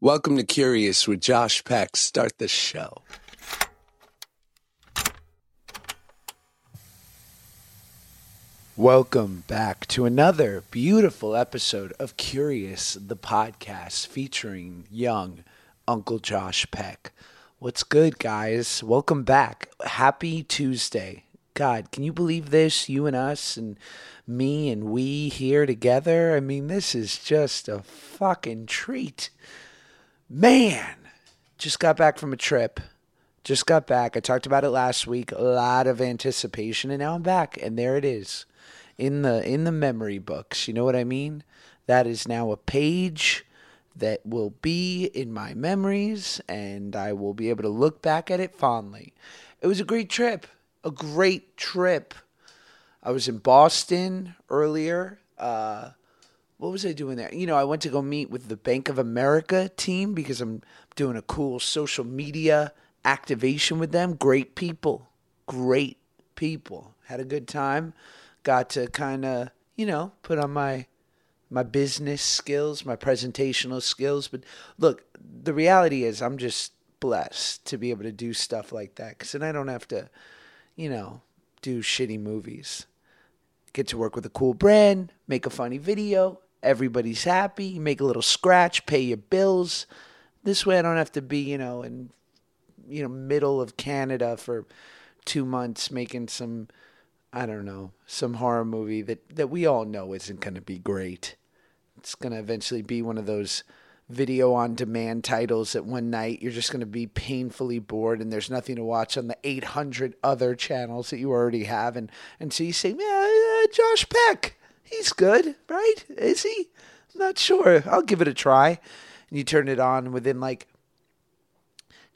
Welcome to Curious with Josh Peck. Start the show. Welcome back to another beautiful episode of Curious, the podcast featuring young Uncle Josh Peck. What's good, guys? Welcome back. Happy Tuesday. God, can you believe this? You and us and me and we here together. I mean, this is just a fucking treat. Man, just got back from a trip. Just got back. I talked about it last week. A lot of anticipation, and now I'm back, and there it is, in the in the memory books. You know what I mean? That is now a page that will be in my memories, and I will be able to look back at it fondly. It was a great trip. A great trip. I was in Boston earlier. Uh, what was I doing there? You know, I went to go meet with the Bank of America team because I'm doing a cool social media activation with them. Great people. Great people. Had a good time. Got to kind of, you know, put on my my business skills, my presentational skills, but look, the reality is I'm just blessed to be able to do stuff like that cuz then I don't have to, you know, do shitty movies. Get to work with a cool brand, make a funny video, everybody's happy, make a little scratch, pay your bills. This way I don't have to be, you know, in you know, middle of Canada for 2 months making some I don't know, some horror movie that that we all know isn't going to be great. It's going to eventually be one of those video on demand titles that one night you're just going to be painfully bored and there's nothing to watch on the 800 other channels that you already have and and so you say yeah uh, Josh Peck he's good right? Is he? I'm not sure. I'll give it a try. And you turn it on within like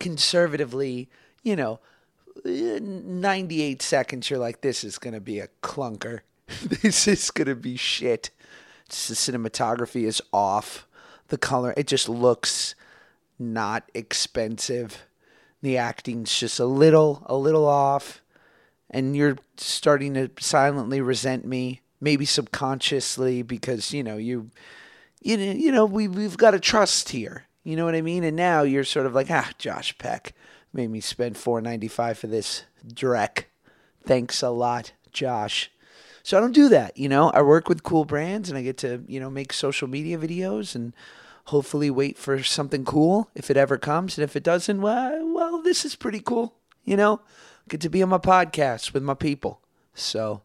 conservatively you know 98 seconds you're like this is going to be a clunker. This is going to be shit. The cinematography is off. The color it just looks not expensive. The acting's just a little a little off. And you're starting to silently resent me maybe subconsciously because you know you you know you know we we've got a trust here you know what i mean and now you're sort of like ah josh peck made me spend 495 for this dreck thanks a lot josh so I don't do that, you know. I work with cool brands and I get to, you know, make social media videos and hopefully wait for something cool if it ever comes. And if it doesn't, well, well this is pretty cool, you know. Get to be on my podcast with my people. So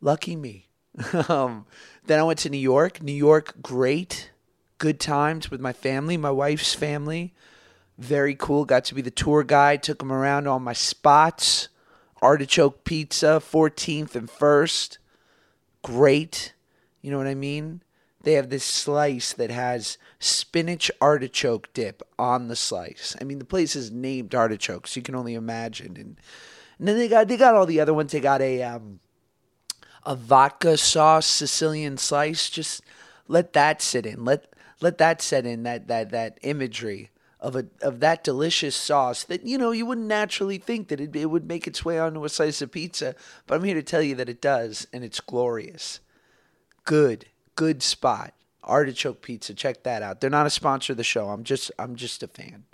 lucky me. um, then I went to New York. New York, great. Good times with my family, my wife's family. Very cool. Got to be the tour guide. Took them around all my spots. Artichoke Pizza, 14th and 1st great. You know what I mean? They have this slice that has spinach artichoke dip on the slice. I mean, the place is named artichoke, so you can only imagine. And, and then they got they got all the other ones. They got a um, a vodka sauce Sicilian slice. Just let that sit in. Let let that set in. That that that imagery of a of that delicious sauce that you know you wouldn't naturally think that it, it would make its way onto a slice of pizza, but I'm here to tell you that it does, and it's glorious. Good, good spot. Artichoke Pizza, check that out. They're not a sponsor of the show. I'm just I'm just a fan.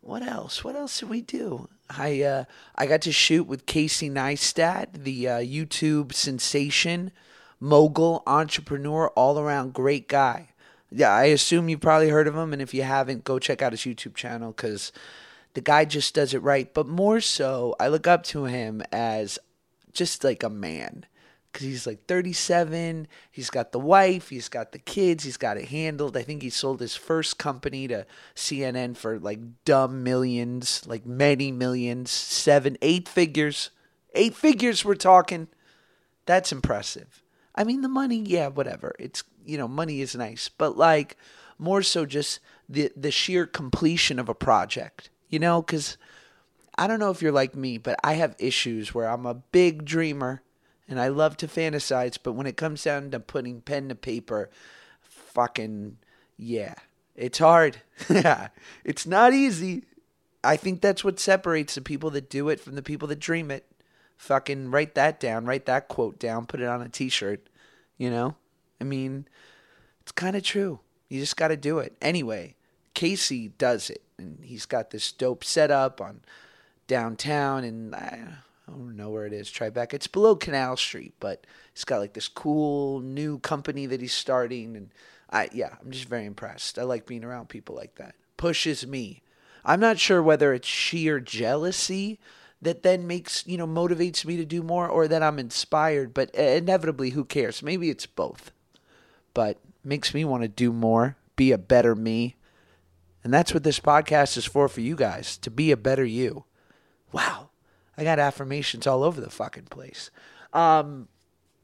What else? What else did we do? I uh, I got to shoot with Casey Neistat, the uh, YouTube sensation, mogul, entrepreneur, all around great guy yeah, I assume you've probably heard of him, and if you haven't, go check out his YouTube channel because the guy just does it right. But more so, I look up to him as just like a man because he's like 37. He's got the wife, he's got the kids, he's got it handled. I think he sold his first company to CNN for like dumb millions, like many millions, seven, eight figures. Eight figures, we're talking. That's impressive. I mean, the money, yeah, whatever. It's you know, money is nice, but like more so just the the sheer completion of a project. You know, because I don't know if you're like me, but I have issues where I'm a big dreamer and I love to fantasize, but when it comes down to putting pen to paper, fucking yeah, it's hard. Yeah, it's not easy. I think that's what separates the people that do it from the people that dream it. Fucking write that down, write that quote down, put it on a t-shirt, you know? I mean, it's kind of true. You just got to do it. Anyway, Casey does it, and he's got this dope setup on downtown, and I, I don't know where it is. Tribeca. It's below Canal Street, but he's got like this cool new company that he's starting, and I yeah, I'm just very impressed. I like being around people like that. Pushes me. I'm not sure whether it's sheer jealousy that then makes you know motivates me to do more, or that I'm inspired. But inevitably, who cares? Maybe it's both. But makes me want to do more, be a better me. And that's what this podcast is for for you guys to be a better you. Wow. I got affirmations all over the fucking place. Um,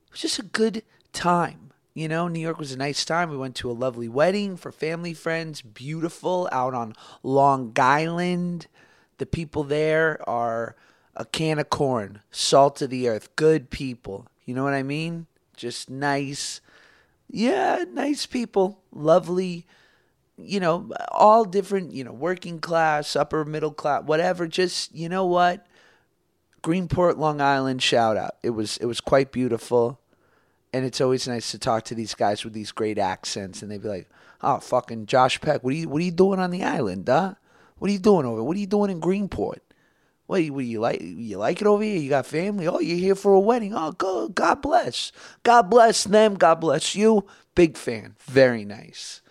it was just a good time. You know, New York was a nice time. We went to a lovely wedding for family friends, beautiful, out on Long Island. The people there are a can of corn, salt of the earth, good people. You know what I mean? Just nice, yeah, nice people, lovely, you know, all different, you know, working class, upper middle class, whatever. Just, you know what? Greenport, Long Island, shout out. It was it was quite beautiful. And it's always nice to talk to these guys with these great accents and they'd be like, Oh fucking Josh Peck, what are you what are you doing on the island, huh? What are you doing over? What are you doing in Greenport? What, what you like? You like it over here? You got family? Oh, you're here for a wedding? Oh, God, God bless. God bless them. God bless you. Big fan. Very nice.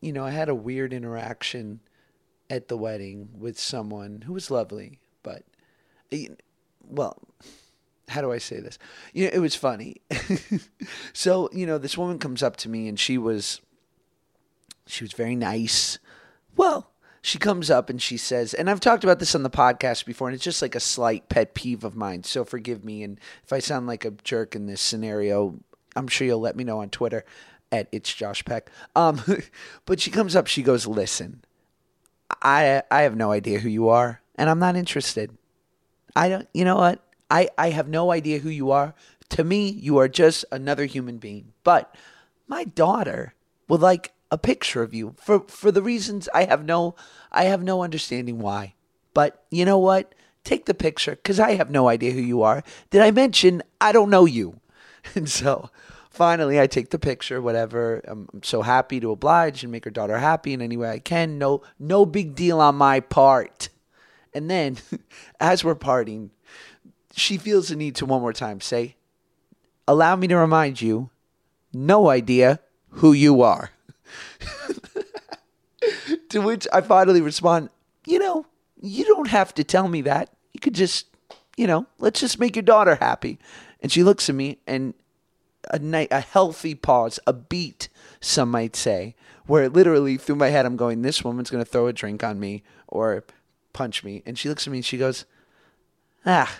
You know, I had a weird interaction at the wedding with someone who was lovely, but well, how do I say this? You know, it was funny. so, you know, this woman comes up to me and she was she was very nice. Well, she comes up and she says, and I've talked about this on the podcast before, and it's just like a slight pet peeve of mine. So forgive me. And if I sound like a jerk in this scenario, I'm sure you'll let me know on Twitter at it's Josh Peck. Um, but she comes up, she goes, "Listen, I I have no idea who you are, and I'm not interested. I don't. You know what? I I have no idea who you are. To me, you are just another human being. But my daughter would like a picture of you for for the reasons I have no I have no understanding why. But you know what? Take the picture cuz I have no idea who you are. Did I mention I don't know you? And so finally I take the picture whatever. I'm, I'm so happy to oblige and make her daughter happy in any way I can. No no big deal on my part. And then as we're parting, she feels the need to one more time say, "Allow me to remind you, no idea who you are." to which I finally respond, you know, you don't have to tell me that. You could just, you know, let's just make your daughter happy. And she looks at me and a night, a healthy pause, a beat, some might say, where literally through my head I'm going, this woman's going to throw a drink on me or punch me. And she looks at me and she goes, ah,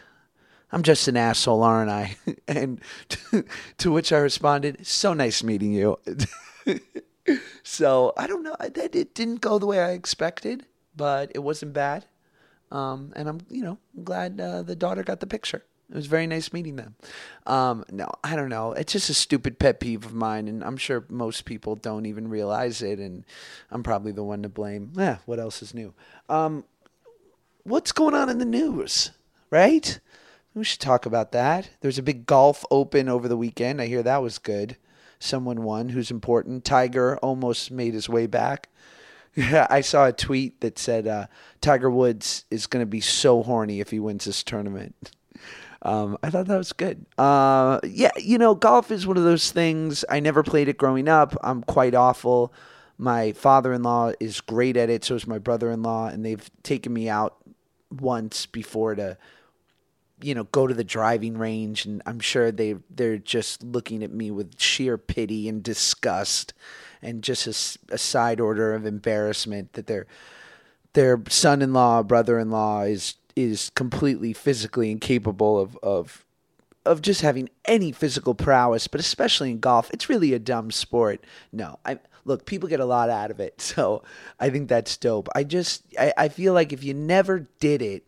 I'm just an asshole, aren't I? and to, to which I responded, so nice meeting you. so I don't know. That it didn't go the way I expected, but it wasn't bad. Um, and I'm, you know, glad uh, the daughter got the picture. It was very nice meeting them. Um, no, I don't know. It's just a stupid pet peeve of mine, and I'm sure most people don't even realize it, and I'm probably the one to blame. What else is new? Um, what's going on in the news, right? We should talk about that. There's a big golf open over the weekend. I hear that was good someone won who's important. Tiger almost made his way back. I saw a tweet that said uh, Tiger Woods is going to be so horny if he wins this tournament. Um, I thought that was good. Uh, yeah, you know, golf is one of those things. I never played it growing up. I'm quite awful. My father in law is great at it, so is my brother in law, and they've taken me out once before to you know, go to the driving range, and I'm sure they they're just looking at me with sheer pity and disgust, and just a, a side order of embarrassment that their their son-in-law, brother-in-law is is completely physically incapable of of of just having any physical prowess, but especially in golf, it's really a dumb sport. No, I look, people get a lot out of it, so I think that's dope. I just I, I feel like if you never did it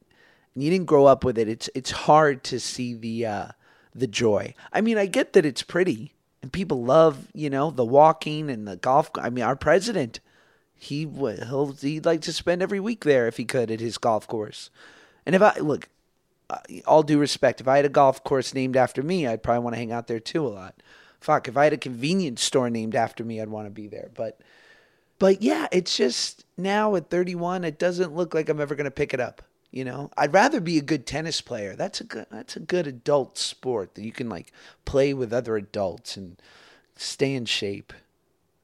and you didn't grow up with it, it's it's hard to see the uh, the joy. I mean, I get that it's pretty and people love you know the walking and the golf. I mean, our president, he he'll he'd like to spend every week there if he could at his golf course. And if I look, uh, all due respect, if I had a golf course named after me, I'd probably want to hang out there too a lot. Fuck, if I had a convenience store named after me, I'd want to be there. But but yeah, it's just now at 31, it doesn't look like I'm ever going to pick it up. You know, I'd rather be a good tennis player. That's a good that's a good adult sport that you can like play with other adults and stay in shape.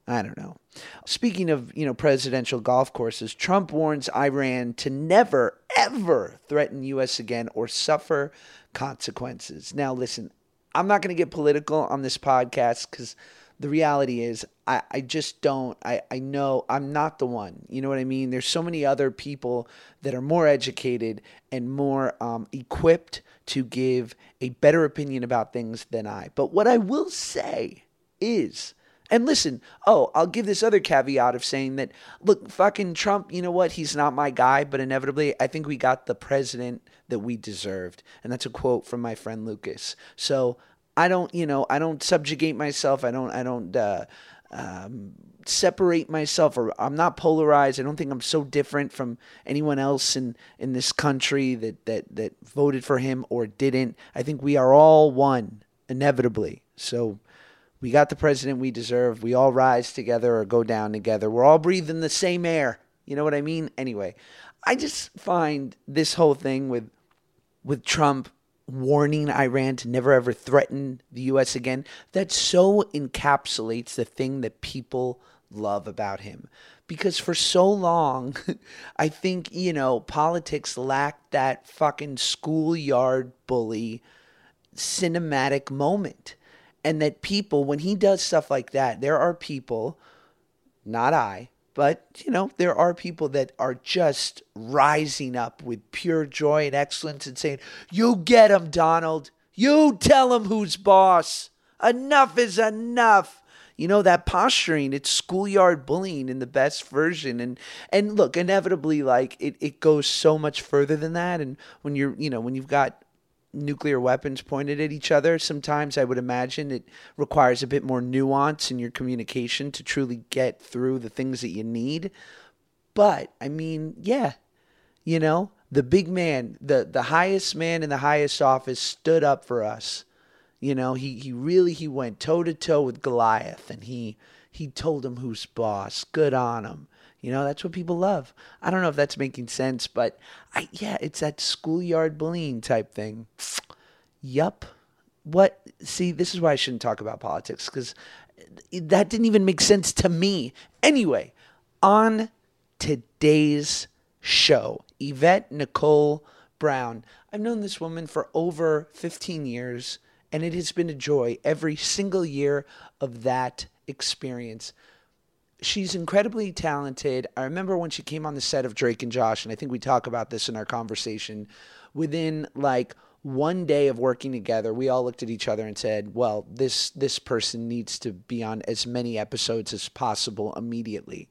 I don't know. Speaking of, you know, presidential golf courses, Trump warns Iran to never ever threaten US again or suffer consequences. Now listen, I'm not going to get political on this podcast cuz the reality is I, I just don't I, I know I'm not the one. You know what I mean? There's so many other people that are more educated and more um, equipped to give a better opinion about things than I. But what I will say is and listen, oh, I'll give this other caveat of saying that, look, fucking Trump, you know what? He's not my guy, but inevitably, I think we got the president that we deserved. And that's a quote from my friend Lucas. So I don't, you know, I don't subjugate myself. I don't, I don't uh, um, separate myself, or I'm not polarized. I don't think I'm so different from anyone else in in this country that that that voted for him or didn't. I think we are all one inevitably. So. We got the president we deserve. We all rise together or go down together. We're all breathing the same air. You know what I mean? Anyway, I just find this whole thing with with Trump warning Iran to never ever threaten the US again, that so encapsulates the thing that people love about him. Because for so long, I think, you know, politics lacked that fucking schoolyard bully cinematic moment. And that people, when he does stuff like that, there are people, not I, but, you know, there are people that are just rising up with pure joy and excellence and saying, You get him, Donald. You tell him who's boss. Enough is enough. You know, that posturing, it's schoolyard bullying in the best version. And and look, inevitably, like it, it goes so much further than that. And when you're, you know, when you've got nuclear weapons pointed at each other. Sometimes I would imagine it requires a bit more nuance in your communication to truly get through the things that you need. But I mean, yeah, you know, the big man, the the highest man in the highest office stood up for us. You know, he he really he went toe to toe with Goliath and he he told him who's boss. Good on him. You know, that's what people love. I don't know if that's making sense, but I yeah, it's that schoolyard bullying type thing. yup. What? See, this is why I shouldn't talk about politics because that didn't even make sense to me. Anyway, on today's show, Yvette Nicole Brown. I've known this woman for over 15 years, and it has been a joy every single year of that experience she's incredibly talented. I remember when she came on the set of Drake and Josh, and I think we talk about this in our conversation. Within like one day of working together, we all looked at each other and said, "Well, this this person needs to be on as many episodes as possible immediately."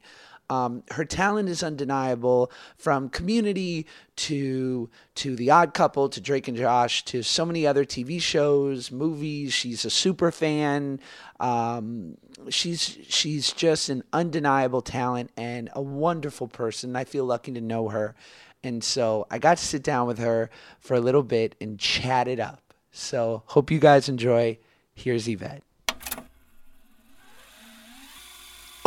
Um, her talent is undeniable from Community to to The Odd Couple to Drake and Josh to so many other TV shows, movies. She's a super fan. Um, she's she's just an undeniable talent and a wonderful person. I feel lucky to know her, and so I got to sit down with her for a little bit and chat it up. So hope you guys enjoy. Here's Yvette.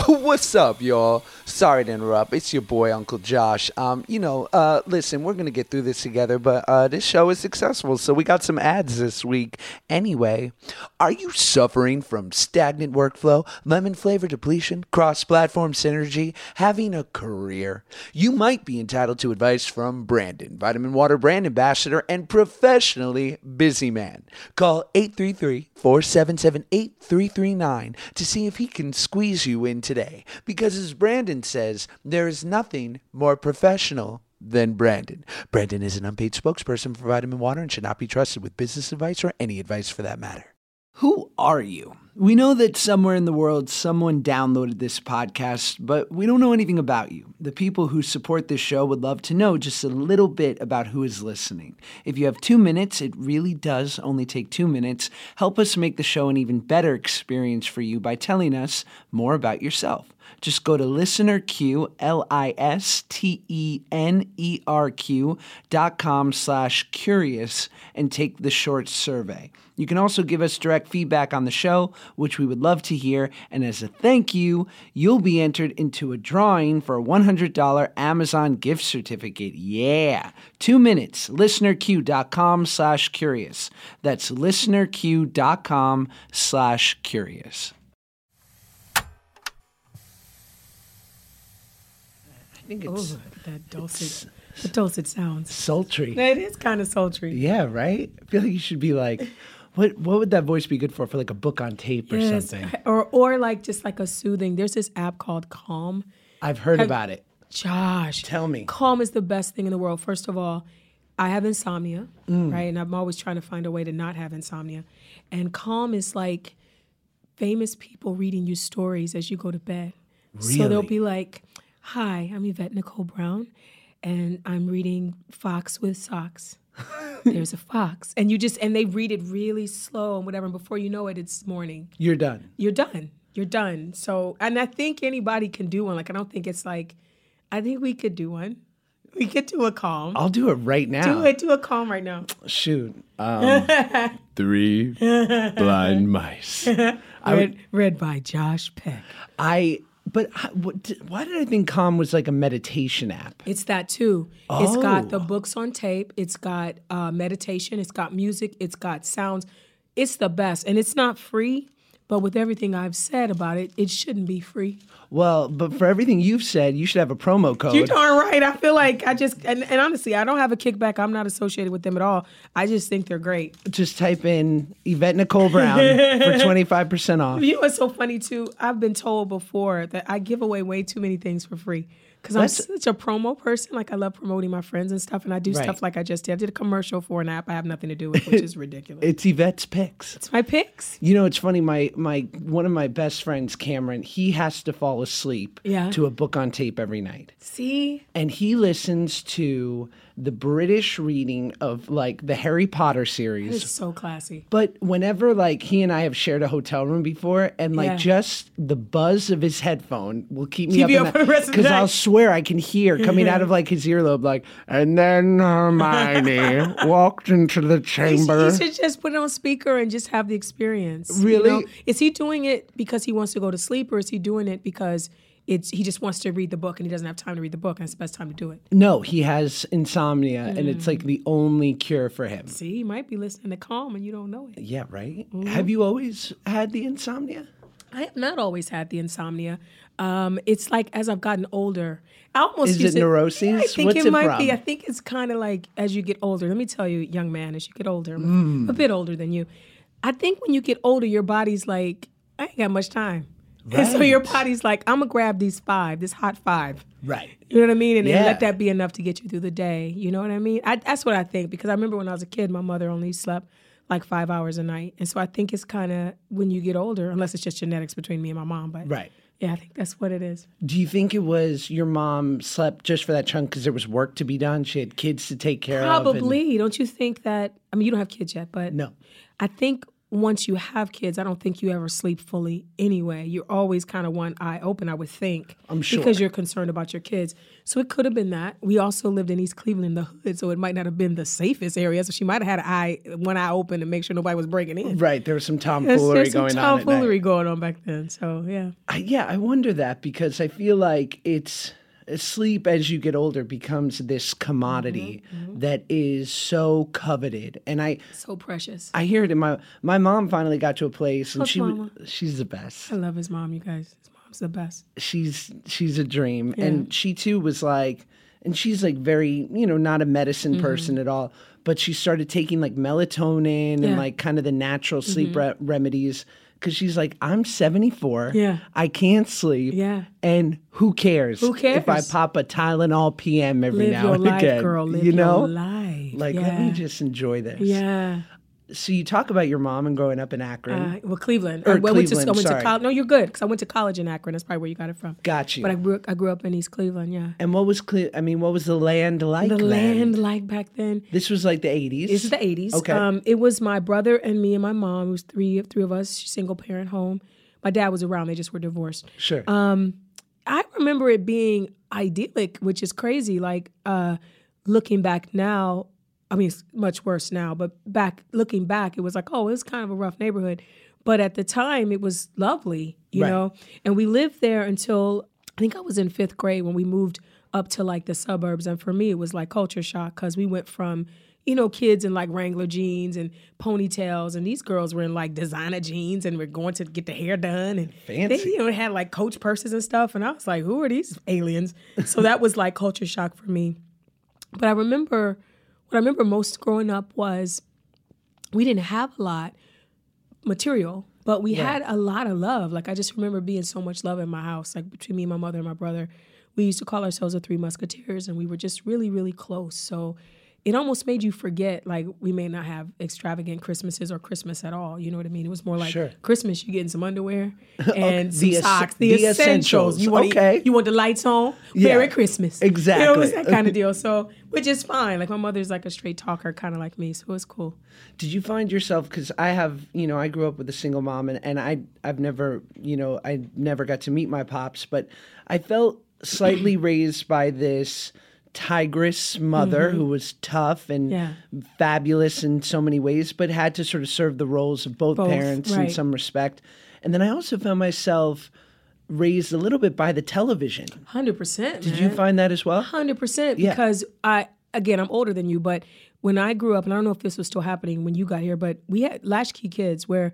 What's up, y'all? Sorry to interrupt. It's your boy, Uncle Josh. Um, you know, uh, listen, we're gonna get through this together, but uh, this show is successful, so we got some ads this week. Anyway, are you suffering from stagnant workflow, lemon flavor depletion, cross-platform synergy, having a career? You might be entitled to advice from Brandon, Vitamin Water brand ambassador and professionally busy man. Call 833-477-8339 to see if he can squeeze you into today because, as Brandon says, there is nothing more professional than Brandon. Brandon is an unpaid spokesperson for Vitamin Water and should not be trusted with business advice or any advice for that matter. Who are you? We know that somewhere in the world someone downloaded this podcast, but we don't know anything about you. The people who support this show would love to know just a little bit about who is listening. If you have two minutes, it really does only take two minutes. Help us make the show an even better experience for you by telling us more about yourself. Just go to listenerq, L-I-S-T-E-N-E-R-Q dot com slash curious and take the short survey. You can also give us direct feedback on the show which we would love to hear. And as a thank you, you'll be entered into a drawing for a $100 Amazon gift certificate. Yeah. Two minutes. ListenerQ.com slash curious. That's listenerq.com slash curious. I think it's Oh, that dulcet, the dulcet sounds. sultry. It is kind of sultry. Yeah, right? I feel like you should be like, what What would that voice be good for? For like a book on tape or Yes. something? Or or like just like a soothing. There's this app called Calm. I've heard Have- about it. Josh, Tell me. Calm is the best thing in the world. First of all, I have insomnia, Mm. right? And I'm always trying to find a way to not have insomnia. And Calm is like famous people reading you stories as you go to bed. Really? So they'll be like, Hi, I'm Yvette Nicole Brown, and I'm reading Fox with Socks. There's a fox. And you just, and they read it really slow and whatever. And before you know it, it's morning You're done. you're done. You're done. So, and I think anybody can do one. Like, I don't think it's like, I think we could do one. We could do a calm. I'll do it right now. do it. Do a calm right now. Shoot. Um, Three blind mice. Read, read by Josh Peck. I. But I- what, why did I think Calm was like a meditation app? It's that too. It's got the Oh. books on tape. It's got uh, meditation. It's got music. It's got sounds. It's the best. And it's not free, but with everything I've said about it, it shouldn't be free. Well, but for everything you've said, you should have a promo code. You're darn right. I feel like I just, and, and honestly, I don't have a kickback. I'm not associated with them at all. I just think they're great. Just type in Yvette Nicole Brown for twenty five percent off. You know what's so funny too? I've been told before that I give away way too many things for free because I'm such a promo person. Like I love promoting my friends and stuff, and I do Right. stuff like I just did. I did a commercial for an app I have nothing to do with, which is ridiculous. It's Yvette's picks. it's my picks. You know, it's funny. My my one of my best friends, Cameron, he has to fall asleep Yeah. to a book on tape every night, See, and he listens to the British reading of like the Harry Potter series. it's so classy. But whenever like he and I have shared a hotel room before, and like Yeah. just the buzz of his headphone will keep me Keep up you in up for the rest of the because I'll swear I can hear coming out of like his earlobe, like, and then Hermione walked into the You should, chamber. you should just put it on speaker and just have the experience. you Really? know? Is he doing it because he wants to go to sleep, or is he doing it because it's he just wants to read the book and he doesn't have time to read the book, and it's the best time to do it? No, he has insomnia, and it's like Mm. the only cure for him. See, he might be listening to Calm and you don't know it. Yeah, right. Mm-hmm. Have you always had the insomnia? I have not always had the insomnia. Um, it's like as I've gotten older, I almost Is use it neuroses? I think What's it it might be. I think it's kind of like as you get older. Let me tell you, young man, as you get older, Mm. A bit older than you. I think when you get older, your body's like, I ain't got much time. And so your Right. body's like, I'm gonna grab these five, this hot five. Right. You know what I mean? And, and Yeah. let that be enough to get you through the day. You know what I mean? I, that's what I think because I remember when I was a kid, my mother only slept like five hours a night, and so I think it's kind of when you get older, unless it's just genetics between me and my mom. But Right. yeah, I think that's what it is. Do you think it was your mom slept just for that chunk because there was work to be done? She had kids to take care of. and- Probably. Don't you think that? I mean, you don't have kids yet, but No. I think once you have kids, I don't think you ever sleep fully anyway. You're always kind of one eye open, I would think. I'm sure. Because you're concerned about your kids. So it could have been that. We also lived in East Cleveland, the hood, so it might not have been the safest area. So she might have had an eye, one eye open to make sure nobody was breaking in. Right. There was some tomfoolery there's some going on. at night. tomfoolery going on back then. So yeah. I, yeah, I wonder that because I feel like it's sleep as you get older becomes this commodity Mm-hmm, that is so coveted, and I So precious. I hear it in my my mom finally got to a place, and she mama? she's the best. I love his mom, you guys. His mom's the best. She's she's a dream, and she too was like, and she's like very you know not a medicine Mm-hmm. person at all, but she started taking like melatonin and Yeah. Mm-hmm. like kind of the natural sleep re- remedies. Cause she's like, I'm 74. Yeah. I can't sleep. Yeah. And who cares? Who cares If I pop a Tylenol PM every Live now and life, again. girl. Live you know? your life. Like, yeah. let me just enjoy this. Yeah. So you talk about your mom and growing up in Akron. Uh, well, Cleveland. Or I, went to, I went sorry. to college. No, you're good because I went to college in Akron. That's probably where you got it from. Got you. But I grew I grew up in East Cleveland. Yeah. and what was Cle- I mean, what was the land like? The then? land like back then. This was like the 80s. This is the 80s. Okay. Um, it was my brother and me and my mom. It was three three of us, single parent home. My dad was around. They just were divorced. sure. Um, I remember it being idyllic, which is crazy. Like uh, looking back now, I mean, it's much worse now, but back looking back, it was like, oh, it was kind of a rough neighborhood. But at the time, it was lovely, you Right. know. And we lived there until I think I was in fifth grade when we moved up to like the suburbs. And for me, it was like culture shock because we went from you know, kids in like Wrangler jeans and ponytails, and these girls were in like designer jeans and were going to get the hair done, and they, Fancy. you know, had like coach purses and stuff. And I was like, who are these aliens? So that was like culture shock for me. But I remember what I remember most growing up was we didn't have a lot material, but we had a lot of love. Like I just remember being so much love in my house, like between me, and my mother, and my brother. We used to call ourselves the Three Musketeers, and we were just really, really close. So it almost made you forget, like we may not have extravagant Christmases or Christmas at all. You know what I mean? It was more like Sure. Christmas. You getting some underwear and some the es- socks, the, the essentials. essentials. You want Okay. you want the lights on? Yeah. Merry Christmas. Exactly. You know, it was that kind of deal. So, which is fine. Like my mother's like a straight talker, kind of like me. So it was cool. Did you find yourself because I have, you know, I grew up with a single mom and, and I I've never, you know, I never got to meet my pops, but I felt slightly raised by this tigress mother mm-hmm. who was tough and Yeah. fabulous in so many ways, but had to sort of serve the roles of both, Both, parents in some respect. And then I also found myself raised a little bit by the television. Hundred percent. Did you find that as well? Hundred percent. Yeah. Because I again, I'm older than you, but when I grew up, and I don't know if this was still happening when you got here, but we had latchkey kids where.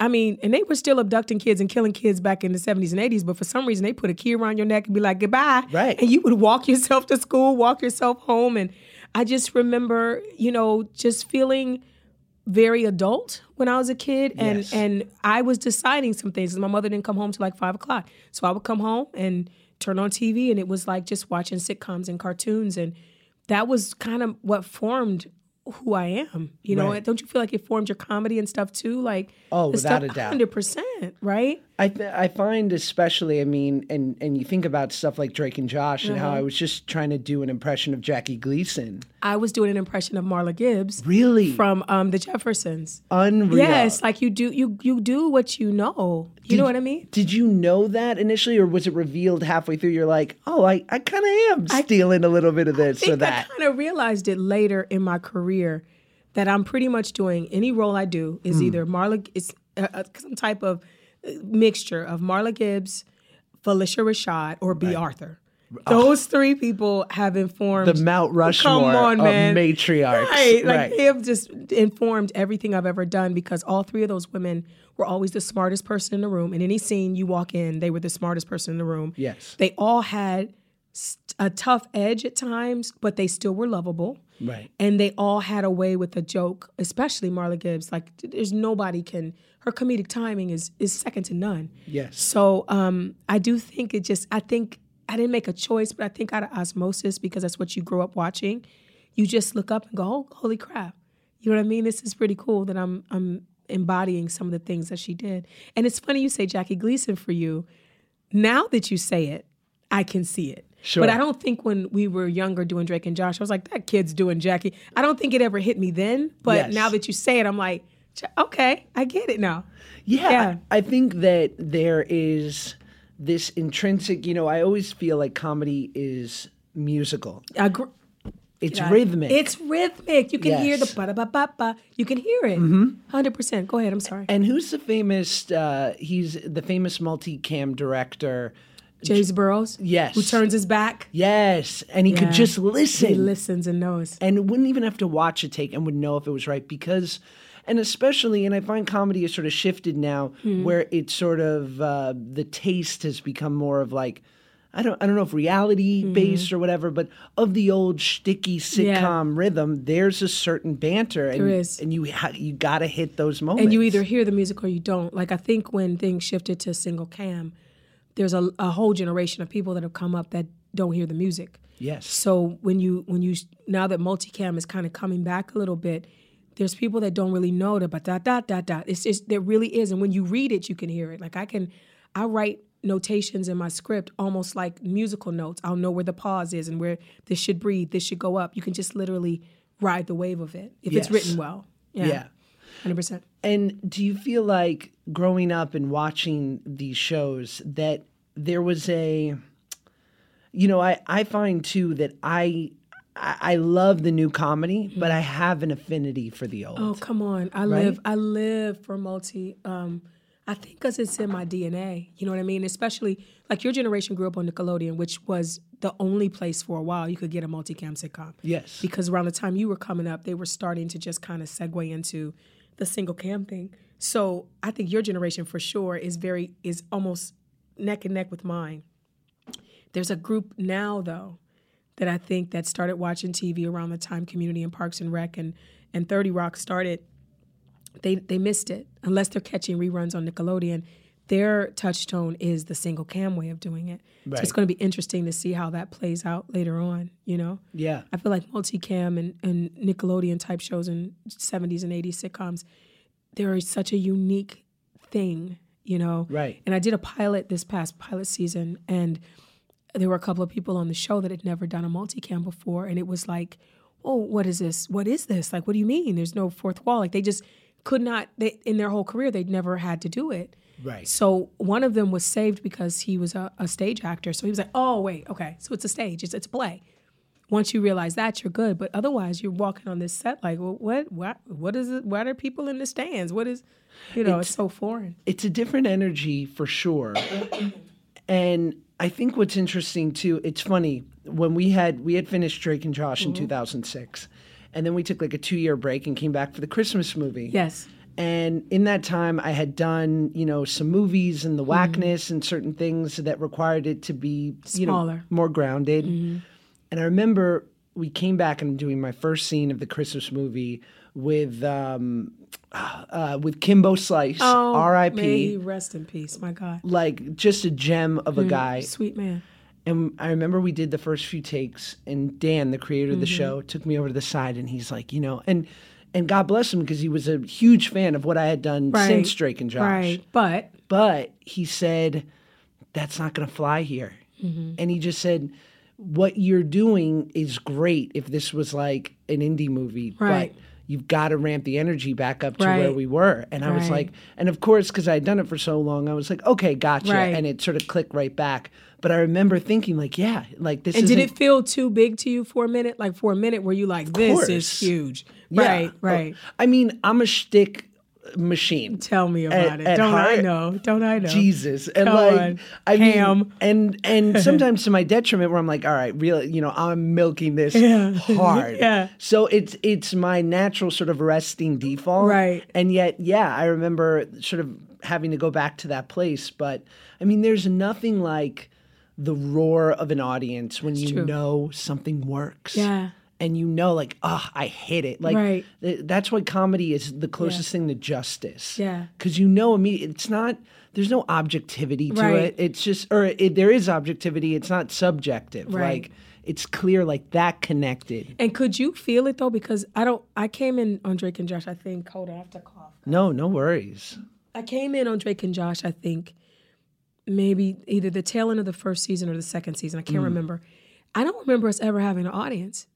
I mean, and they were still abducting kids and killing kids back in the 70s and 80s, but for some reason they put a key around your neck and be like, goodbye. Right. And you would walk yourself to school, walk yourself home. And I just remember, you know, just feeling very adult when I was a kid, and Yes. and I was deciding some things. Because my mother didn't come home till like five o'clock, so I would come home and turn on TV, and it was like just watching sitcoms and cartoons, and that was kind of what formed who I am. You know, Right. don't you feel like it formed your comedy and stuff too? Like Oh, without a doubt. hundred percent, right? I th- I find especially I mean and and you think about stuff like Drake and Josh and Uh-huh. how I was just trying to do an impression of Jackie Gleason. I was doing an impression of Marla Gibbs Really from um, the Jeffersons. unreal. Yes, like you do you you do what you know. You know what I mean? Did you know that initially, or was it revealed halfway through? You're like, oh, I, I kind of am stealing a little bit of this or that. I kind of realized it later in my career that I'm pretty much doing any role I do is either Marla, it's uh, some type of mixture of Marla Gibbs, Phylicia Rashad, or Bea Arthur. Those three people have informed The Mount Rushmore on, of man. matriarchs. Right, like Right. they have just informed everything I've ever done because all three of those women were always the smartest person in the room. In any scene you walk in, they were the smartest person in the room. Yes. They all had a tough edge at times, but they still were lovable. Right. And they all had a way with a joke, especially Marla Gibbs. Like there's nobody can her comedic timing is is second to none. Yes. So um, I do think it just I think I didn't make a choice, but I think out of osmosis because that's what you grew up watching. You just look up and go, oh, holy crap! You know what I mean? This is pretty cool that I'm I'm embodying some of the things that she did. And it's funny you say Jackie Gleason for you. Now that you say it, I can see it. Sure. But I don't think when we were younger doing Drake and Josh, I was like, that kid's doing Jackie. I don't think it ever hit me then. But Yes. now that you say it, I'm like, okay, I get it now. Yeah, Yeah. I think that there is this intrinsic. You know, I always feel like comedy is musical. Agree. It's Yeah. rhythmic. It's rhythmic. You can hear the Yes. ba ba ba ba. You can hear it. 100 percent. Go ahead. I'm sorry. and who's the famous? Uh, he's the famous multicam director. James Burrows. Yes. Who turns his back? Yes, and he Yeah. could just listen. He listens and knows. and wouldn't even have to watch a take and would know if it was right because and especially and i find comedy has sort of shifted now Hmm. where it's sort of uh, the taste has become more of like I don't, I don't know if reality based or whatever, but of the old shticky Hmm. Yeah. sitcom rhythm, there's a certain banter, and, There is. and you ha- you gotta hit those moments. And you either hear the music or you don't. Like I think when things shifted to single cam, there's a, a whole generation of people that have come up that don't hear the music. yes, So when you when you now that multicam is kind of coming back a little bit, there's people that don't really know that but dot dot dot dot. It's just there really is, and when you read it, you can hear it. Like I can, I write notations in my script almost like musical notes. I'll know where the pause is and where this should breathe, this should go up. You can just literally ride the wave of it if Yes. it's written well. yeah. Yeah, hundred percent. And do you feel like growing up and watching these shows that there was a, you know, I, I find too that I I, I love the new comedy, but I have an affinity for the old. Oh come on! I live I live for multi. Um, I think because it's in my DNA. You know what I mean? Especially like your generation grew up on Nickelodeon, which was the only place for a while you could get a multicam sitcom. Yes. Because around the time you were coming up, they were starting to just kind of segue into the single cam thing. So I think your generation for sure is very is almost neck and neck with mine. There's a group now though that I think that started watching TV around the time Community and Parks and Rec and and 30 Rock started. They they missed it unless they're catching reruns on Nickelodeon. Their touchstone is the single cam way of doing it. So it's going to be interesting to see how that plays out later on. You know. Yeah. I feel like multicam and, and Nickelodeon type shows and 70s and 80s sitcoms, they're such a unique thing, you know? Right. And I did a pilot this past pilot season, and there were a couple of people on the show that had never done a multicam before. And it was like, oh, what is this? What is this? Like, what do you mean? There's no fourth wall. Like, they just could not, they, in their whole career, they'd never had to do it. Right. So one of them was saved because he was a, a stage actor. So he was like, "Oh wait, okay, so it's a stage, it's it's a play." Once you realize that, you're good. But otherwise, you're walking on this set like, well, "What? What? What is it? What are people in the stands? What is?" You know, it's, so foreign. it's a different energy for sure. and I think what's interesting too, it's funny when we had we had finished Drake and Josh Mm-hmm. in 2006, and then we took like a two year break and came back for the Christmas movie. Yes. And in that time, I had done you know some movies and the Mm-hmm. Wackness and certain things that required it to be you know Smaller. Mm-hmm. more grounded. And I remember we came back and doing my first scene of the Christmas movie with um, uh, with Kimbo Slice, Oh, R.I.P. rest in peace. My God, Like just a gem of a guy. sweet man. And I remember we did the first few takes, and Dan, the creator Mm-hmm. of the show, took me over to the side, and he's like, you know, and and God bless him because he was a huge fan of what I had done Right. since Drake and Josh. Right, but But he said, that's not going to fly here. Mm-hmm. And he just said, what you're doing is great if this was like an indie movie, Right. but you've got to ramp the energy back up to where we were. And I was like, and of course, because I had done it for so long, I was like, okay, gotcha. Right. And it sort of clicked right back. But I remember thinking, like, yeah, like this and did it feel too big to you for a minute? Like for a minute, were you like, "This is huge"? Yeah. Right, oh, right. I mean, I'm a shtick machine. Tell me about it. at Don't I know? Don't I know? Jesus. And Come like on. I Ham. mean and and sometimes to my detriment where I'm like, all right, really, you know, I'm milking this Yeah. hard. Yeah. So it's it's my natural sort of resting default. Right. And yet, yeah, I remember sort of having to go back to that place. But I mean, there's nothing like the roar of an audience when you true. know something works. Yeah. And you know, like, oh, I hit it. Like, Right. th- that's why comedy is the closest thing to justice. Yeah. Because you know, immediately, it's not, there's no objectivity to Right. it. It's just, or it, there is objectivity, it's not subjective. Right. Like, it's clear, like, that connected. And could you feel it though? Because I don't. I came in on Drake and Josh. I think. Hold on, I have to cough. No, no worries. I came in on Drake and Josh. I think maybe either the tail end of the first season or the second season. I Mm. can't remember. I don't remember us ever having an audience.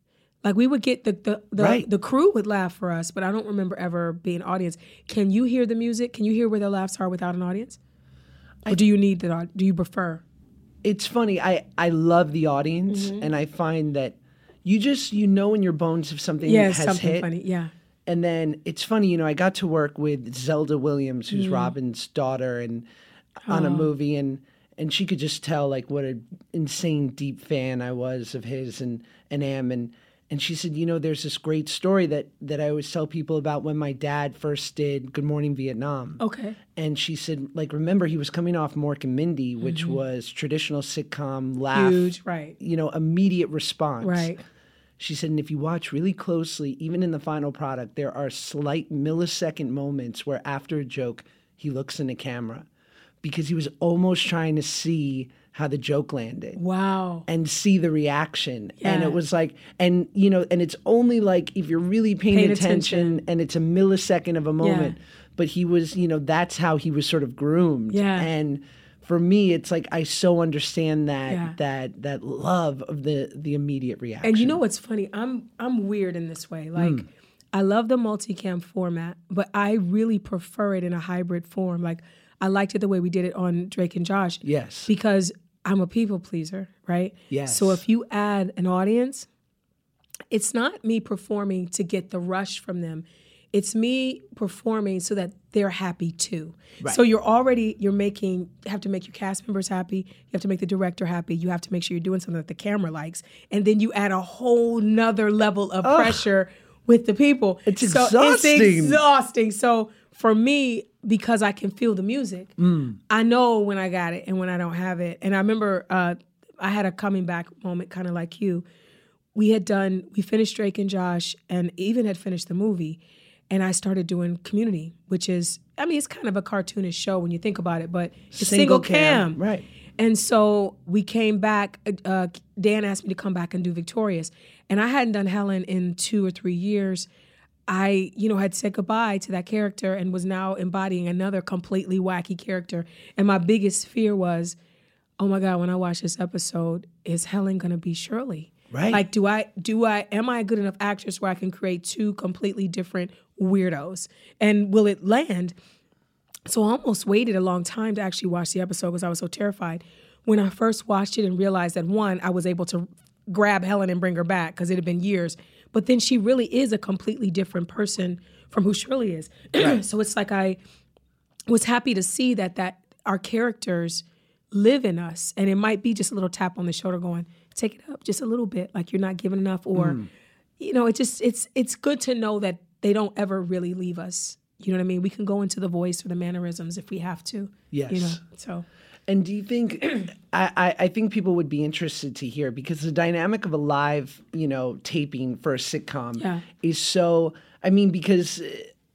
Like we would get the the the, Right. the crew would laugh for us, but I don't remember ever being audience. Can you hear the music? Can you hear where the laughs are without an audience? Or do you need the au- do you prefer? It's funny. I, I love the audience, Mm-hmm. and I find that you just, you know, in your bones if something Yeah, has something hit. funny. Yeah. And then it's funny, you know, I got to work with Zelda Williams, who's Mm-hmm. Robin's daughter, and on a Oh. movie, and and she could just tell like what an insane deep fan I was of his and and am, and and she said, you know, there's this great story that that I always tell people about when my dad first did Good Morning Vietnam. Okay. And she said, like, remember he was coming off Mork and Mindy, which was traditional sitcom laugh, Mm-hmm. Huge. Right. you know, immediate response. Right. She said, and if you watch really closely, even in the final product, there are slight millisecond moments where after a joke, he looks in the camera because he was almost trying to see how the joke landed Wow. and see the reaction. And it was like, and you know, and it's only like if you're really paying, attention, attention. and it's a millisecond of a moment. But he was, you know, that's how he was sort of groomed. Yeah. And for me, it's like I so understand that Yeah. that that love of the the immediate reaction. And you know what's funny? I'm I'm weird in this way. Like Hmm. I love the multicam format, but I really prefer it in a hybrid form. Like I liked it the way we did it on Drake and Josh. Yes. Because I'm a people pleaser, right? Yes. So if you add an audience, it's not me performing to get the rush from them. It's me performing so that they're happy too. So you're already you're making have to make your cast members happy. You have to make the director happy. You have to make sure you're doing something that the camera likes, and then you add a whole nother level of pressure with the people. It's So exhausting. It's exhausting. So for me, because I can feel the music, I know when I got it and when I don't have it. And I remember uh, I had a coming back moment, kind of like you. We had done, we finished Drake and Josh, and even had finished the movie. And I started doing Community, which is, I mean, it's kind of a cartoonish show when you think about it, but single, Single cam, cam. right. And so we came back. Uh, Dan asked me to come back and do Victorious, and I hadn't done Helen in two or three years. I, you know, had said goodbye to that character and was now embodying another completely wacky character. And my biggest fear was, oh my God, when I watch this episode, is Helen gonna be Shirley? Right. Like, do I, do I, am I a good enough actress where I can create two completely different weirdos? And will it land? So I almost waited a long time to actually watch the episode because I was so terrified. When I first watched it and realized that one, I was able to grab Helen and bring her back because it had been years. But then she really is a completely different person from who Shirley is. so it's like I was happy to see that that our characters live in us, and it might be just a little tap on the shoulder, going, "Take it up just a little bit, like you're not giving enough," or mm. you know, it just it's it's good to know that they don't ever really leave us. You know what I mean? We can go into the voice or the mannerisms if we have to. Yes. You know, so And do you think? I, I think people would be interested to hear because the dynamic of a live, you know, taping for a sitcom Yeah. is so. I mean, because.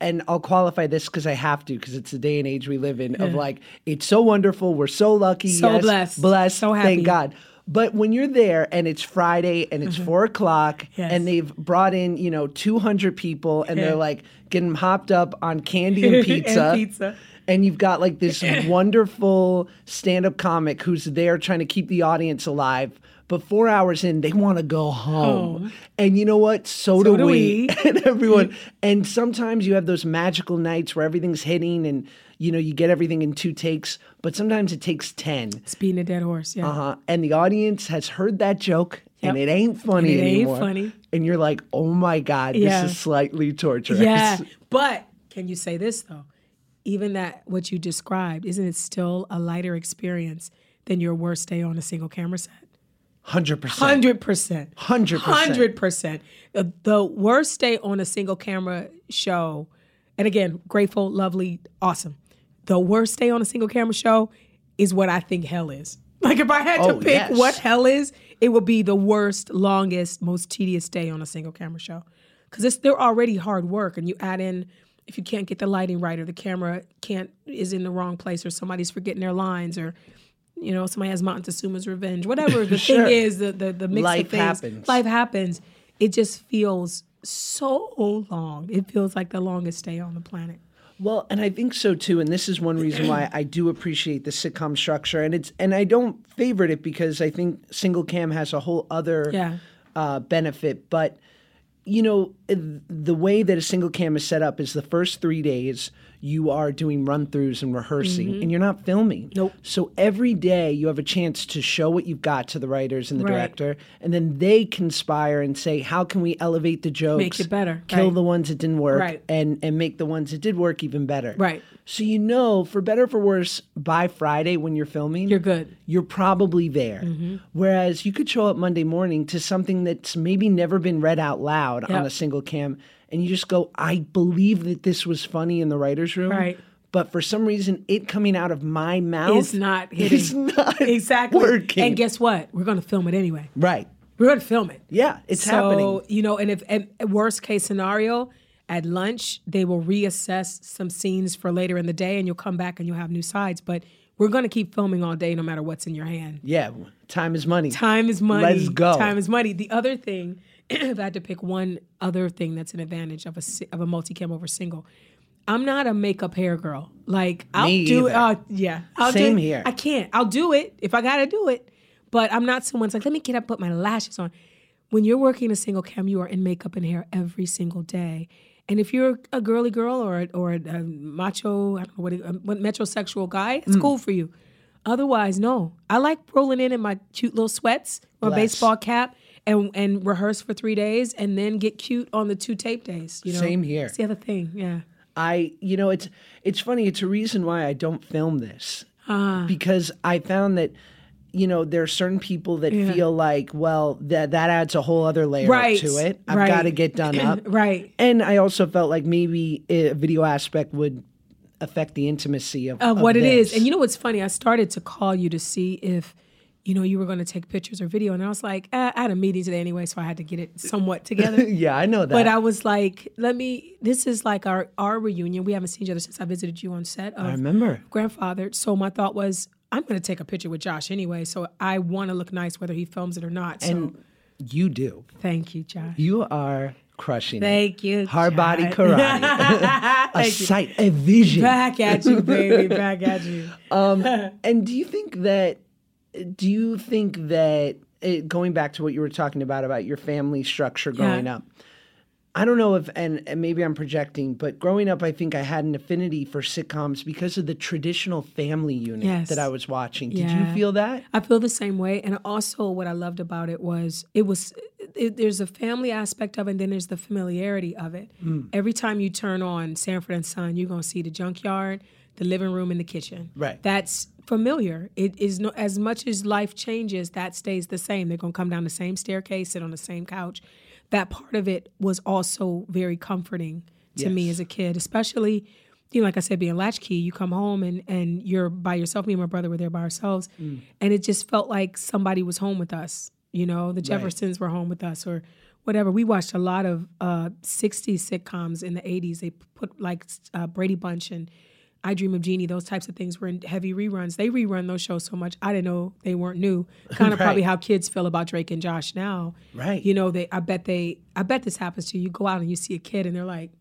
And I'll qualify this because I have to, because it's the day and age we live in of like, it's so wonderful. We're so lucky. So yes, blessed. Blessed. So happy. Thank God. But when you're there and it's Friday and it's four o'clock Mm-hmm. Yes. and they've brought in, you know, 200 people and Yeah. they're like getting hopped up on candy and pizza. And pizza. And you've got like this wonderful stand up comic who's there trying to keep the audience alive. But four hours in, they want to go home. And you know what? So, do, do we. we. and everyone. And sometimes you have those magical nights where everything's hitting and, you know, you get everything in two takes. But sometimes it takes 10. it's beating a dead horse. Yeah. Uh-huh. And the audience has heard that joke and it ain't funny And it ain't anymore. funny. And you're like, oh my God, Yeah. this is slightly torturous. Yeah. But can you say this though? Even that what you described, isn't it still a lighter experience than your worst day on a single camera set? 100%. Hundred percent. 100%. Hundred percent. The the worst day on a single camera show, and again, grateful, lovely, awesome. The worst day on a single camera show is what I think hell is. Like if I had to Oh, pick yes. what hell is, it would be the worst, longest, most tedious day on a single camera show. Because they're already hard work, and you add in if you can't get the lighting right, or the camera can't is in the wrong place, or somebody's forgetting their lines, or you know somebody has Montezuma's revenge, whatever the Sure. thing is, the the, the mix Life of things, happens. life happens. It just feels so long. It feels like the longest day on the planet. Well, and I think so too. And this is one reason why I do appreciate the sitcom structure. And it's and I don't favorite it because I think single cam has a whole other Yeah. uh, benefit. But you know, eh, the way that a single cam is set up is the first three days you are doing run throughs and rehearsing, mm-hmm. and you're not filming. Nope. So every day you have a chance to show what you've got to the writers and the Right. director, and then they conspire and say, "How can we elevate the jokes? Make it better, Kill right. the ones that didn't work, Right. and and make the ones that did work even better." Right. So you know, for better or for worse, by Friday when you're filming, You're good. You're probably there. Mm-hmm. Whereas you could show up Monday morning to something that's maybe never been read out loud on a single cam, and you just go, "I believe that this was funny in the writers' room." Right. But for some reason, it coming out of my mouth It's not hitting. It's not exactly. working. And guess what? We're gonna film it anyway. right. We're gonna film it. Yeah, it's so, happening. you know, and if and worst case scenario, at lunch they will reassess some scenes for later in the day, and you'll come back and you'll have new sides. But we're gonna keep filming all day, no matter what's in your hand. Yeah, time is money. Time is money. Let's go. Time is money. The other thing, if I had to pick one other thing that's an advantage of a of a multicam over single, I'm not a makeup hair girl. Like I'll Me do it. Uh, yeah, I'll Same do, here. I can't. I'll do it if I gotta do it. But I'm not someone's like, let me get up, put my lashes on. When you're working a single cam, you are in makeup and hair every single day. And if you're a girly girl or or a, a macho, I don't know what, it, a metrosexual guy, it's Mm. cool for you. Otherwise, no. I like rolling in in my cute little sweats, my Bless. baseball cap, and and rehearse for three days and then get cute on the two tape days. You know, Same here. It's the other thing. Yeah. I, you know, it's it's funny. It's a reason why I don't film this Ah. because I found that, you know, there are certain people that feel like, well, that that adds a whole other layer Right, to it. I've right. got to get done up, Right. And I also felt like maybe a video aspect would affect the intimacy of, of of what it is. And you know what's funny? I started to call you to see if, you know, you were going to take pictures or video, and I was like, eh, I had a meeting today anyway, so I had to get it somewhat together. yeah, I know that. But I was like, let me. This is like our our reunion. We haven't seen each other since I visited you on set. Of I remember. grandfather. So my thought was, I'm going to take a picture with Josh anyway. So I want to look nice whether he films it or not. So And you do. thank you, Josh. You are crushing it. Thank you. Hard body Josh. karate. a sight, a vision. Back at you, baby. Back at you. Um, and do you think that? Do you think that it, going back to what you were talking about about your family structure growing Yeah. up? I don't know if, and, and maybe I'm projecting, but growing up, I think I had an affinity for sitcoms because of the traditional family unit Yes. that I was watching. Did Yeah. you feel that? I feel the same way. And also, what I loved about it was it was it, there's a family aspect of it, and then there's the familiarity of it. Mm. Every time you turn on Sanford and Son, you're gonna see the junkyard, the living room, and the kitchen. Right. That's familiar. It is no as much as life changes, that stays the same. They're gonna come down the same staircase, sit on the same couch. That part of it was also very comforting to me as a kid, especially you know, like I said, being latchkey, you come home and and you're by yourself. Me and my brother were there by ourselves, Mm. and it just felt like somebody was home with us. You know, the Jeffersons were home with us, or whatever. We watched a lot of uh, '60s sitcoms in the '80s. They put like uh, Brady Bunch and I Dream of Jeannie. Those types of things were in heavy reruns. They rerun those shows so much. I didn't know they weren't new. Kind of probably how kids feel about Drake and Josh now. Right. You know, they. I bet they. I bet this happens to you. You go out and you see a kid and they're like,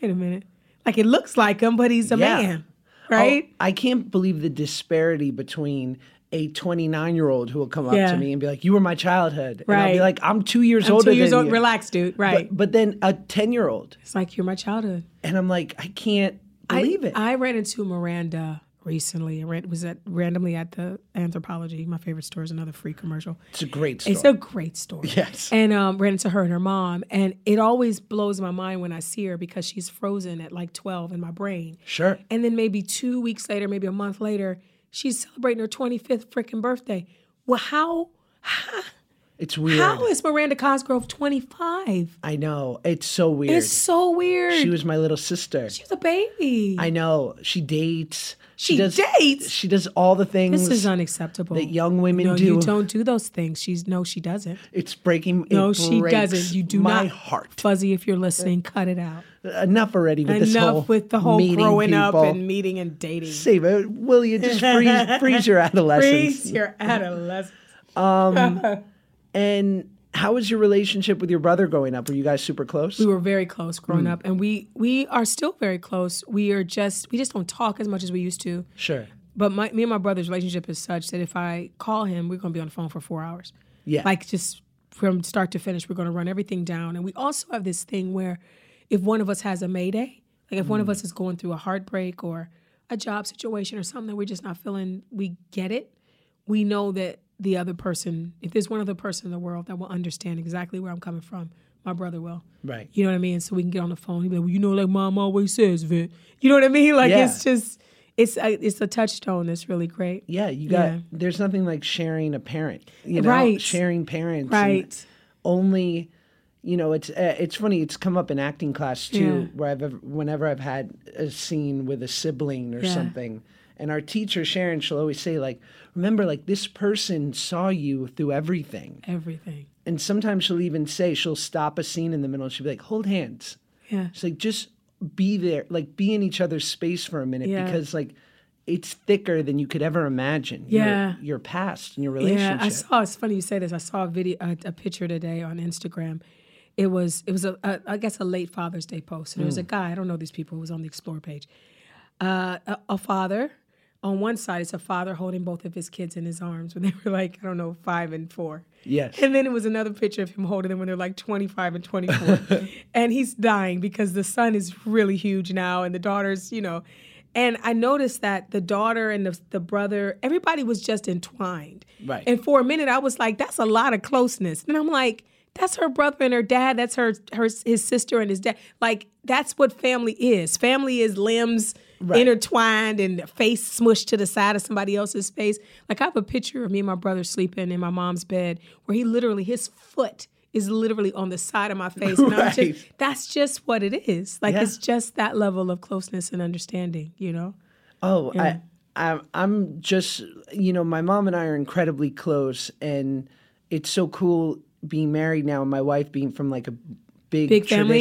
"Wait a minute." Like it looks like him, but he's a Yeah. man, oh, right? Oh, I can't believe the disparity between a 29 year old who will come up Yeah. to me and be like, "You were my childhood," and I'll be like, "I'm two years I'm older two years old. you." Relax, dude. Right. But, but then a 10 year old, it's like you're my childhood. and I'm like, I can't believe I, it. I ran into Miranda recently. I ran, was at randomly at the Anthropologie. My favorite store is another free commercial. it's a great story. It's a great story. Yes. And um, ran into her and her mom, and it always blows my mind when I see her because she's frozen at like 12 in my brain. sure. And then maybe two weeks later, maybe a month later, she's celebrating her 25th freaking birthday. Well, how It's weird. how is Miranda Cosgrove 25? I know. It's so weird. It's so weird. she was my little sister. She was a baby. I know. She dates. She does, dates? She does all the things this is unacceptable. that young women no, do. you don't do those things. She's no, she doesn't. It's breaking. No, it she doesn't. You do not my not. heart. Fuzzy, if you're listening, cut it out. Enough already with this whole with the whole growing up people. and meeting and dating. Save it. Will you just freeze, freeze your adolescence? Freeze your adolescence. Um, And how was your relationship with your brother growing up? Were you guys super close? We were very close growing Hmm. up, and we we are still very close. We are just we just don't talk as much as we used to. sure. But my, me and my brother's relationship is such that if I call him, we're going to be on the phone for four hours. Yeah. Like just from start to finish, we're going to run everything down. And we also have this thing where if one of us has a mayday, like if one Mm. of us is going through a heartbreak or a job situation or something that we're just not feeling, we get it. We know that the other person, if there's one other person in the world that will understand exactly where I'm coming from, my brother will. Right. You know what I mean? So we can get on the phone. He'd be like, well, you know, like mom always says, Vin. You know what I mean? Like Yeah. it's just, it's a, it's a touchstone that's really great. Yeah, you got. Yeah. There's nothing like sharing a parent. You know, Right. sharing parents. Right. Only, you know, it's uh, it's funny. It's come up in acting class too, Yeah. where I've ever, whenever I've had a scene with a sibling or Yeah. something, and our teacher Sharon, she'll always say like, remember, like this person saw you through everything, Everything. and sometimes she'll even say she'll stop a scene in the middle. and She'll be like, hold hands. Yeah. It's like just be there, like be in each other's space for a minute Yeah. because like it's thicker than you could ever imagine. Yeah. your, past and your relationship. Yeah, I saw. It's funny you say this. I saw a video, a, a picture today on Instagram. It was, it was a, a, I guess, a late Father's Day post. And there was Hmm. a guy. I don't know these people. It was on the Explore page. Uh, a, a father. On one side, it's a father holding both of his kids in his arms when they were like, I don't know, five and four. Yes. And then it was another picture of him holding them when they're like 25 and 24. and he's dying because the son is really huge now and the daughter's, you know, And I noticed that the daughter and the, the brother, everybody was just entwined. Right. And for a minute, I was like, that's a lot of closeness. And I'm like, that's her brother and her dad. That's her, her his sister and his dad. Like that's what family is. Family is limbs intertwined and face smushed to the side of somebody else's face. Like I have a picture of me and my brother sleeping in my mom's bed where he literally his foot is literally on the side of my face. And I'm Right. just, that's just what it is. Like Yeah. it's just that level of closeness and understanding, you know? Oh, I, I'm, I'm just, you know, my mom and I are incredibly close, and it's so cool being married now, and my wife being from like a big, Big family?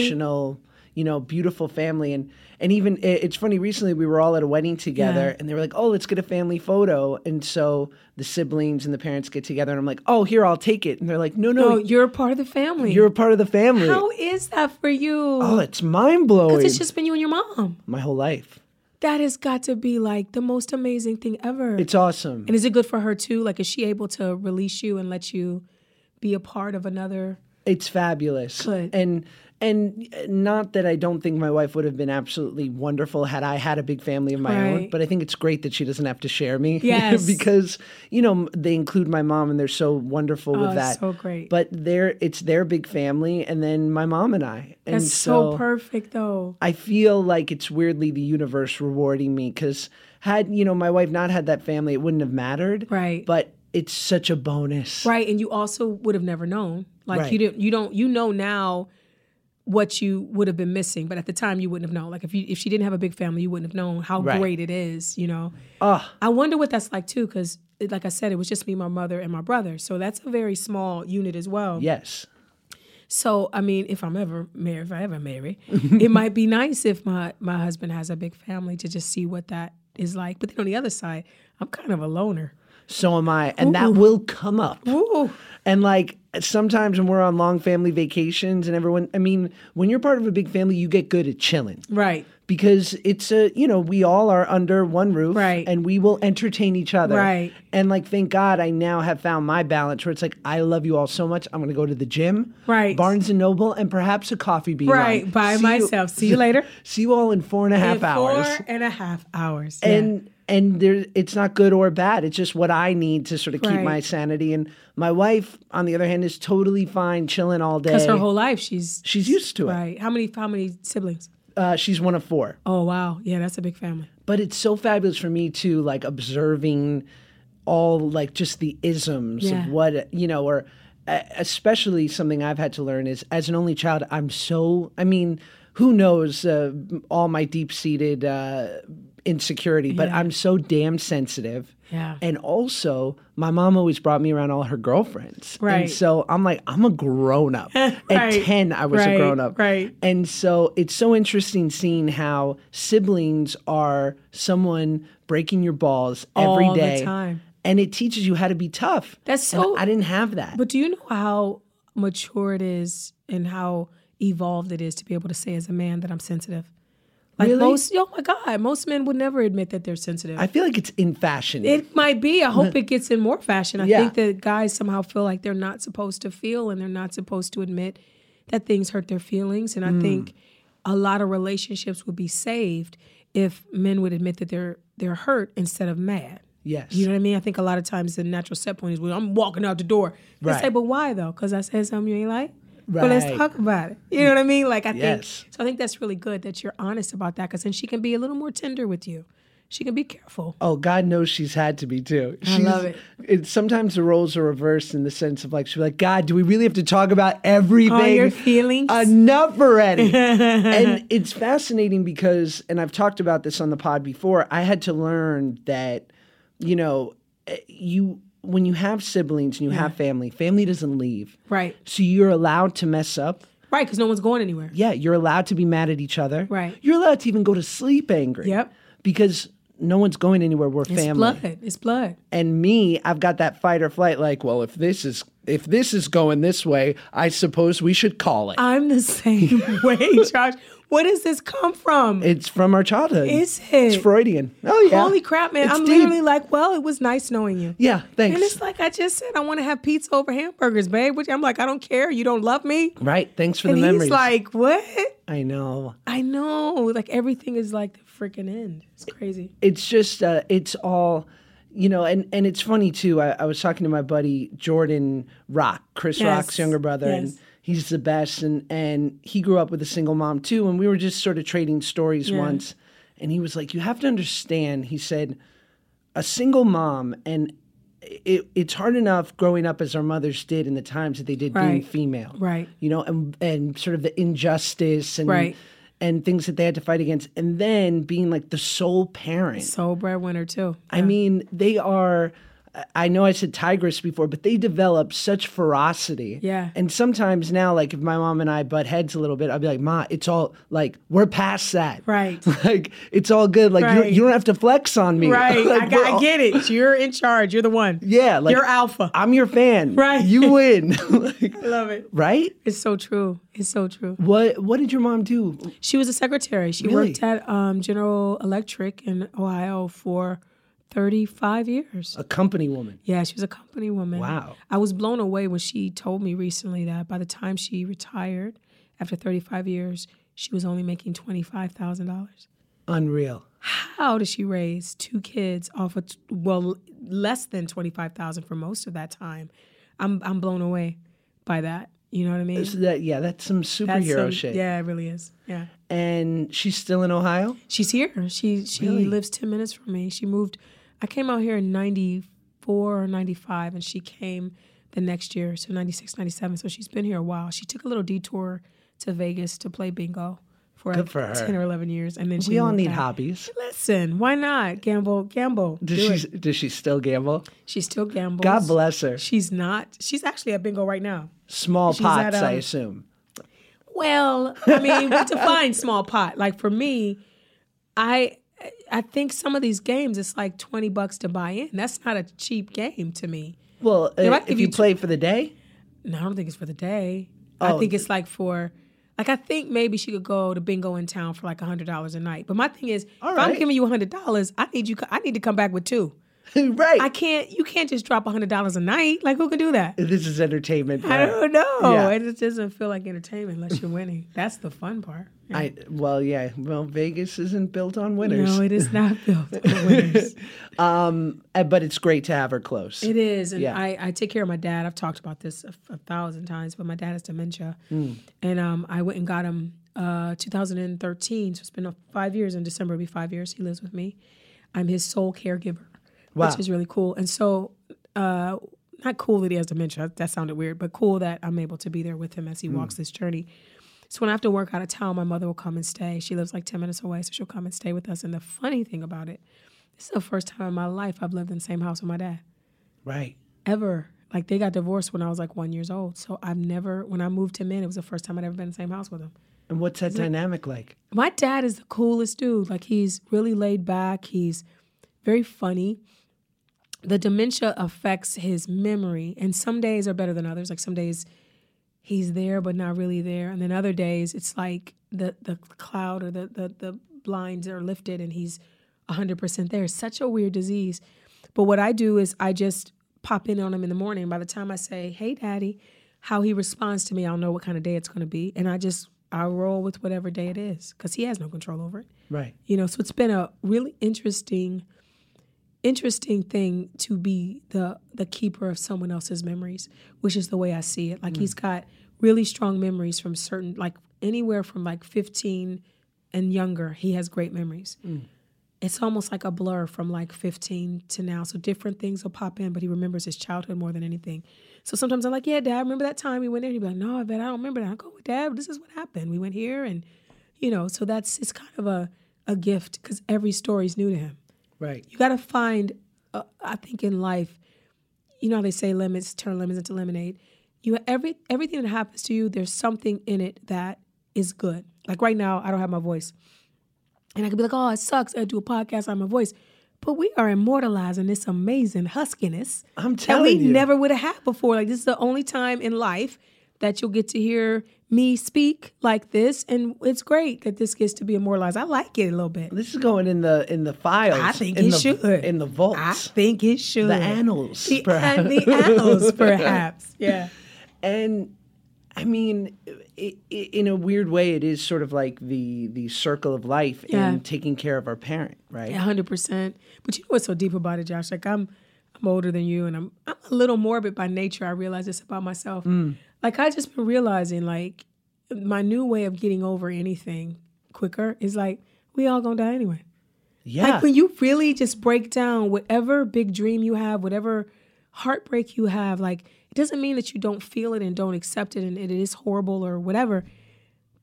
You know, beautiful family, and and even it- it's funny. Recently, we were all at a wedding together, Yeah. and they were like, "Oh, let's get a family photo," and so the siblings and the parents get together, and I'm like, "Oh, here, I'll take it," and they're like, "No, no, Oh, you're a part of the family. you're a part of the family." How is that for you? oh, it's mind blowing. Because it's just been you and your mom. my whole life. That has got to be like the most amazing thing ever. It's awesome. and is it good for her too? Like, is she able to release you and let you be a part of another? It's fabulous. Good. And and uh, not that I don't think my wife would have been absolutely wonderful had I had a big family of my own, but I think it's great that she doesn't have to share me. Yes. because you know they include my mom and they're so wonderful Oh, with that. so great. But they're it's their big family and then my mom and I. And That's so, perfect, though. I feel like it's weirdly the universe rewarding me because had you know my wife not had that family, it wouldn't have mattered. Right. But it's such a bonus. Right, and you also would have never known. Like Right. you didn't. You don't. You know now what you would have been missing, but at the time you wouldn't have known. Like if you if she didn't have a big family, you wouldn't have known how Right. great it is. You know. Oh, I wonder what that's like too, because like I said, it was just me, my mother, and my brother. So that's a very small unit as well. yes. So I mean, if I'm ever married, if I ever marry, it might be nice if my my husband has a big family to just see what that is like. But then on the other side, I'm kind of a loner. So am I. And that will come up. Ooh. And like sometimes when we're on long family vacations and everyone, I mean, when you're part of a big family, you get good at chilling Right. because it's a, you know, we all are under one roof Right. and we will entertain each other. Right. And like, thank God I now have found my balance where it's like, I love you all so much. I'm going to go to the gym, Right. Barnes and Noble, and perhaps a coffee bean. Right. run. By See you- myself. See you later. See you all in four and a half In hours. Four and a half hours. Yeah. and and there it's not good or bad it's just what i need to sort of keep Right. my sanity and my wife on the other hand is totally fine chilling all day Because her whole life she's she's used to it right. How many how many siblings? uh, she's one of four Oh wow, yeah, that's a big family. but it's so fabulous for me too like observing all like just the isms Yeah. of what you know or uh, especially something i've had to learn is as an only child i'm so i mean who knows uh, all my deep-seated uh, insecurity but Yeah. i'm so damn sensitive Yeah. and also my mom always brought me around all her girlfriends Right. and Right. so i'm like i'm a grown-up right. at 10 i was a grown-up Right. and so it's so interesting seeing how siblings are someone breaking your balls every All the day. time. And it teaches you how to be tough. That's so- I didn't have that. But do you know how mature it is and how evolved it is to be able to say as a man that I'm sensitive? Like Really? most oh my God, most men would never admit that they're sensitive. I feel like it's in fashion. It might be. I hope it gets in more fashion. I Yeah. think that guys somehow feel like they're not supposed to feel and they're not supposed to admit that things hurt their feelings. And I Mm. think a lot of relationships would be saved if men would admit that they're they're hurt instead of mad. yes. You know what I mean? I think a lot of times the natural set point is when I'm walking out the door. They say, but why though? Because I said something you ain't like? But let's talk about it. You know what I mean? Like I think so I think that's really good that you're honest about that because then she can be a little more tender with you. She can be careful. Oh, God knows she's had to be too. I love She's- it. Sometimes the roles are reversed in the sense of like she's like, God, do we really have to talk about everything? All your feelings? Enough already. and it's fascinating because, and I've talked about this on the pod before. I had to learn that, you know, eh, you when you have siblings and you have family, family doesn't leave. Right. So you're allowed to mess up. Right, because no one's going anywhere. Yeah, you're allowed to be mad at each other. Right. You're allowed to even go to sleep angry. Yep. Because no one's going anywhere. We're It's family blood. It's blood. and me i've got that fight or flight like well if this is if this is going this way i suppose we should call it I'm the same way, Josh. Where does this come from? it's from our childhood Is it? it's freudian oh yeah Holy crap, man. It's I'm deep. literally like, well, it was nice knowing you. yeah thanks And it's like I just said, I want to have pizza over hamburgers, babe. Which I'm like, I don't care. You don't love me. right thanks for and the he's memories like, what? i know I know. Like everything is like the freaking end. It's crazy. it's just uh, it's all you know and and it's funny too I, I was talking to my buddy jordan rock chris Yes. rock's younger brother and Yes. He's the best and and he grew up with a single mom too and we were just sort of trading stories Yeah. once and he was like you have to understand he said a single mom and it, it's hard enough growing up as our mothers did in the times that they did being female Right. you know and and sort of the injustice and Right. and things that they had to fight against and then being like the sole parent sole breadwinner too. I mean, they are. I know I said tigress before, but they develop such ferocity. Yeah. And sometimes now, like if my mom and I butt heads a little bit, I'll be like, "Ma, it's all like we're past that. Right. like it's all good. Like you, Right. you don't have to flex on me. Right. Like, I, I get it. You're in charge. You're the one. Yeah. Like You're alpha. I'm your fan. Right. You win. Like, I love it. right. It's so true. It's so true. What What did your mom do? She was a secretary. She Really? worked at um, General Electric in Ohio for 35 years. A company woman. Yeah, she was a company woman. Wow. I was blown away when she told me recently that by the time she retired, after 35 years, she was only making $25,000. Unreal. How does she raise two kids off of, well, less than 25,000 for most of that time? I'm, I'm blown away by that. You know what I mean? So that yeah, that's some That's superhero some- shit. Yeah, it really is. Yeah. And she's still in Ohio. She's here. She she Really? lives ten minutes from me. She moved. I came out here in ninety four or ninety five, and she came the next year, so 96, 97. So she's been here a while. She took a little detour to Vegas to play bingo for, like for ten or eleven years, and then she We all need back. hobbies. Listen, why not gamble? Gamble. Does Do she it. does she still gamble? She still gambles. God bless her. She's not. She's actually at bingo right now. Small She's pots, at, I um, assume. Well, I mean, define small pot. Like for me, I I think some of these games it's like twenty bucks to buy in. That's not a cheap game to me. Well, uh, I if you you play for the day, No, I don't think it's for the day. I Oh. think it's like for like I think maybe she could go to bingo in town for like hundred dollars a night. But my thing is, All if I'm giving you hundred dollars, I need you. I need to come back with two. right? I can't. You can't just drop hundred dollars a night. Like who can do that? this is entertainment. I don't know. Yeah. It just doesn't feel like entertainment unless you're winning. That's the fun part. Yeah. I well, yeah. Well, Vegas isn't built on winners. No, it is not built on winners. um, uh, but it's great to have her close. It is, and Yeah. I, I take care of my dad. I've talked about this a, a thousand times, but my dad has dementia, Hmm. and um, I went and got him uh, 2013. So it's been five years. In December, it'll be five years. He lives with me. I'm his sole caregiver, Wow. which is really cool. And so, uh, not cool that he has dementia. That sounded weird, but cool that I'm able to be there with him as he Hmm. walks this journey. So when I have to work out of town, my mother will come and stay. She lives like 10 minutes away, so she'll come and stay with us. And the funny thing about it, this is the first time in my life I've lived in the same house with my dad right. ever. Like they got divorced when I was like one years old. So I've never, when I moved him in, it was the first time I'd ever been in the same house with him. And what's that dynamic like? My dad is the coolest dude. Like he's really laid back. He's very funny. The dementia affects his memory, and some days are better than others. Like some days he's there but not really there, and then other days it's like the the cloud or the the, the blinds are lifted and he's hundred percent there. It's such a weird disease. But what I do is I just pop in on him in the morning. By the time I say, "Hey, Daddy," how he responds to me, I'll know what kind of day it's going to be, and I just I roll with whatever day it is because he has no control over it. Right. You know, so it's been a really interesting, interesting thing to be the the keeper of someone else's memories, which is the way I see it. Like he's mm. got really strong memories from certain, like anywhere from like 15 and younger. He has great memories. Mm. It's almost like a blur from like 15 to now. So different things will pop in, but he remembers his childhood more than anything. So sometimes I'm like, yeah, Dad, remember that time we went there? He'd be like, no, I bet I don't remember that. I go, with Dad, this is what happened. We went here and, you know, so that's, it's kind of a, a gift because every story's new to him. Right. You got to find, uh, I think in life, you know how they say lemons turn lemons into lemonade. You every everything that happens to you, there's something in it that is good. Like right now, I don't have my voice, and I could be like, "Oh, it sucks." I do a podcast on my voice, but we are immortalizing this amazing huskiness I'm telling that we you. never would have had before. Like this is the only time in life that you'll get to hear me speak like this, and it's great that this gets to be immortalized. I like it a little bit. This is going in the in the files. I think in it the, should. in the vaults. I think it should. The annals, The, perhaps. and the annals, perhaps. Yeah. And I mean, i i in a weird way, it is sort of like the the circle of life Yeah. and taking care of our parent, right? Hundred percent. But you know what's so deep about it, Josh? Like I'm, I'm older than you, and I'm I'm a little morbid by nature. I realize this about myself. Mm. Like I just been realizing, like my new way of getting over anything quicker is like we all gonna die anyway. Yeah, Like when you really just break down whatever big dream you have, whatever heartbreak you have, like it doesn't mean that you don't feel it and don't accept it and it is horrible or whatever.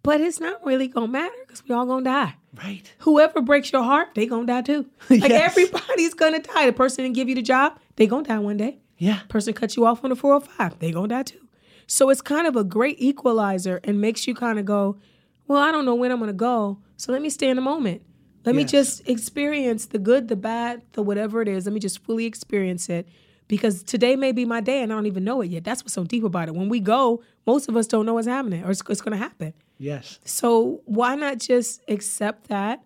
But it's not really gonna matter because we all gonna die. right. Whoever breaks your heart, they gonna die too. Like Yes. everybody's gonna die. The person that give you the job, they gonna die one day. Yeah, Person cut you off on the 405, they gonna die too. So it's kind of a great equalizer and makes you kind of go, well, I don't know when I'm gonna go, so let me stay in the moment. Let me just experience the good, the bad, the whatever it is. Let me just fully experience it because today may be my day and I don't even know it yet. That's what's so deep about it. When we go, most of us don't know what's happening or it's, it's gonna happen. yes, So why not just accept that,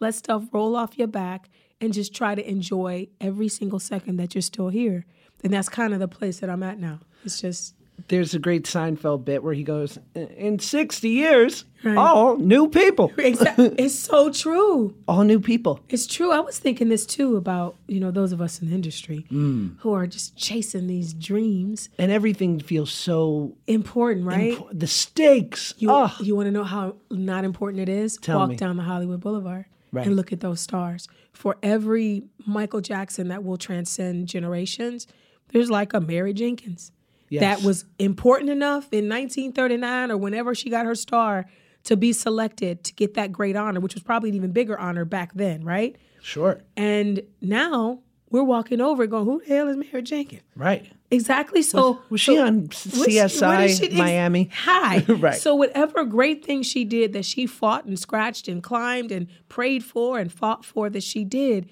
let stuff roll off your back, and just try to enjoy every single second that you're still here? And that's kind of the place that I'm at now. It's just there's a great Seinfeld bit where he goes, "In 60 years, Right. all new people, exactly. it's so true. all new people." It's true. I was thinking this too about you know those of us in the industry mm. who are just chasing these dreams. And everything feels so Important, right? impo- the stakes. You, oh, you want to know how not important it is? Tell Walk me. down the Hollywood Boulevard Right. and look at those stars. For every Michael Jackson that will transcend generations, there's like a Mary Jenkins Yes. that was important enough in 1939 or whenever she got her star to be selected to get that great honor, which was probably an even bigger honor back then, right? sure, And now we're walking over going, who the hell is Mary Jenkins? right. Exactly. So Was she so- on was she- CSI she- ex- Miami? Hi. Right. So whatever great thing she did that she fought and scratched and climbed and prayed for and fought for that she did,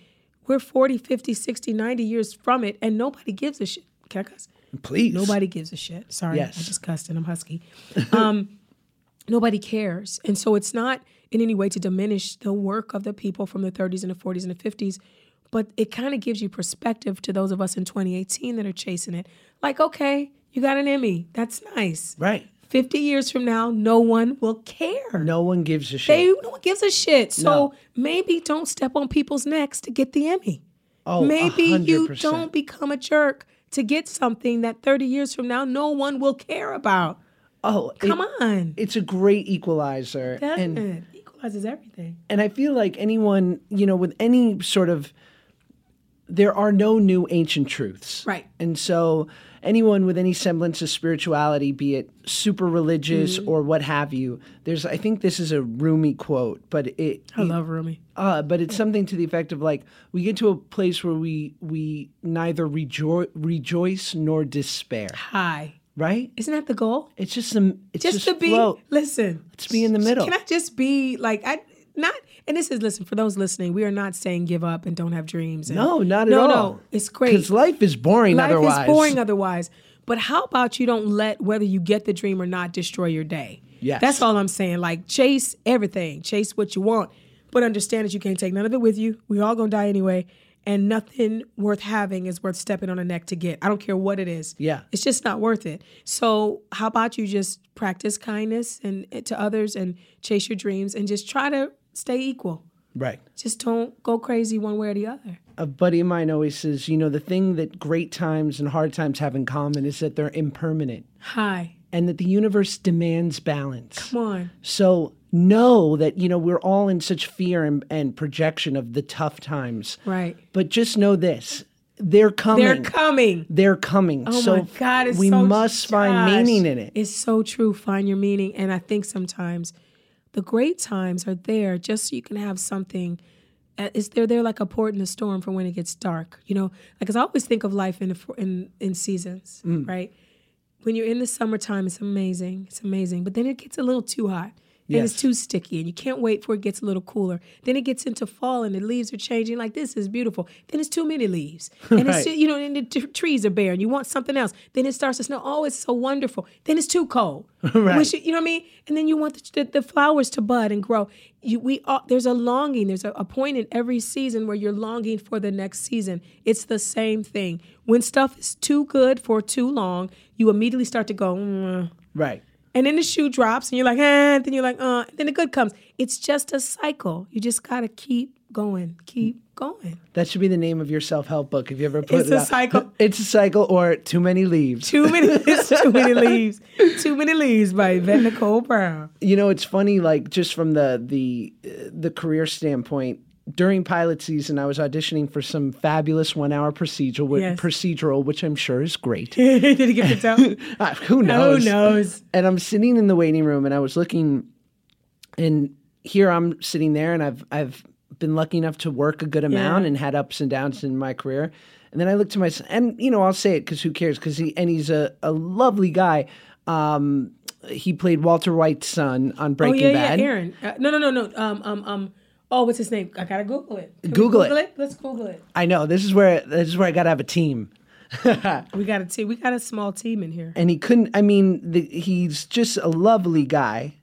we're 40, 50, 60, 90 years from it and nobody gives a shit. Can I cuss? Please, Nobody gives a shit. Sorry, Yes. I just cussed and I'm husky. Um, nobody cares. And so it's not in any way to diminish the work of the people from the 30s and the 40s and the 50s, but it kind of gives you perspective to those of us in 2018 that are chasing it. Like, okay, you got an Emmy. That's nice. Right. 50 years from now, no one will care. No one gives a shit. They, no one gives a shit. So No. maybe don't step on people's necks to get the Emmy. oh, Maybe you 100%. you don't become a jerk to get something that 30 years from now no one will care about. Oh, it- Come on. It's a great equalizer, and Definite. Equalizes everything. and I feel like anyone, you know, with any sort of, there are no new ancient truths, Right. And so anyone with any semblance of spirituality, be it super religious Mm-hmm. or what have you, there's, I think this is a Rumi quote, but it, I love Rumi. uh, but it's something to the effect of like we get to a place where we we neither rejo- rejoice nor despair, Hi. right? Isn't that the goal? It's just some, it's Just, just, to be, float. listen. Let's be in the middle. Can I just be like, I, not, and this is, listen, for those listening, we are not saying give up and don't have dreams. And, No, not at no, all. No, it's great. Because life is boring Life otherwise. is boring otherwise. But how about you don't let whether you get the dream or not destroy your day? Yes. That's all I'm saying. Like chase everything, chase what you want, but understand that you can't take none of it with you. We all gonna die anyway, and nothing worth having is worth stepping on a neck to get. I don't care what it is. Yeah. it's just not worth it. So how about you just practice kindness and eh, to others and chase your dreams and just try to stay equal. Right. Just don't go crazy one way or the other. A buddy of mine always says, you know, the thing that great times and hard times have in common is that they're impermanent Hi, and that the universe demands balance. come on. So know that, you know, we're all in such fear and, and projection of the tough times. Right. But just know this they're coming. They're coming. They're coming. Oh so my God, it's we so must find meaning in it. It's so true. Find your meaning. And I think sometimes the great times are there just so you can have something. uh, Is they're there like a port in the storm for when it gets dark. You know, like 'cause I always think of life in in in seasons, Mm. right? When you're in the summertime, it's amazing. It's amazing, but then it gets a little too hot. And it's too sticky, and you can't wait for it gets a little cooler. Then it gets into fall, and the leaves are changing. Like this is beautiful. Then it's too many leaves, and it's Right. you know, and the t- trees are bare, and you want something else. Then it starts to snow. Oh, it's so wonderful. Then it's too cold. Right. You, you know what I mean? And then you want the, the, the flowers to bud and grow. You, we all, there's a longing. There's a, a point in every season where you're longing for the next season. It's the same thing. When stuff is too good for too long, you immediately start to go. Mm, Right. And then the shoe drops, and you're like, eh, and then you're like, uh, then the good comes. It's just a cycle. You just gotta keep going, keep going. That should be the name of your self help book. If you ever put It's it It's a cycle. It's a cycle or too many leaves. Too many, too many leaves. Too many leaves by Yvette Nicole Brown. You know, it's funny. Like just from the the uh, the career standpoint. During pilot season, I was auditioning for some fabulous one-hour procedural, Yes. procedural, which I'm sure is great. Did he get picked out? Uh, who knows? Who knows? and I'm sitting in the waiting room and I was looking and here I'm sitting there and I've I've been lucky enough to work a good amount Yeah. and had ups and downs in my career. And then I look to my son, and you know, I'll say it because who cares? Because he and he's a, a lovely guy. Um, he played Walter White's son on Oh Breaking yeah, Bad. yeah, Aaron. Uh, no, no, no, no. Um, um, um. Oh, what's his name? I gotta Google it. We Google it. It. Let's Google it. I know this is where this is where I got to have a team. We got a team. We got a small team in here. and he couldn't i mean the, he's just a lovely guy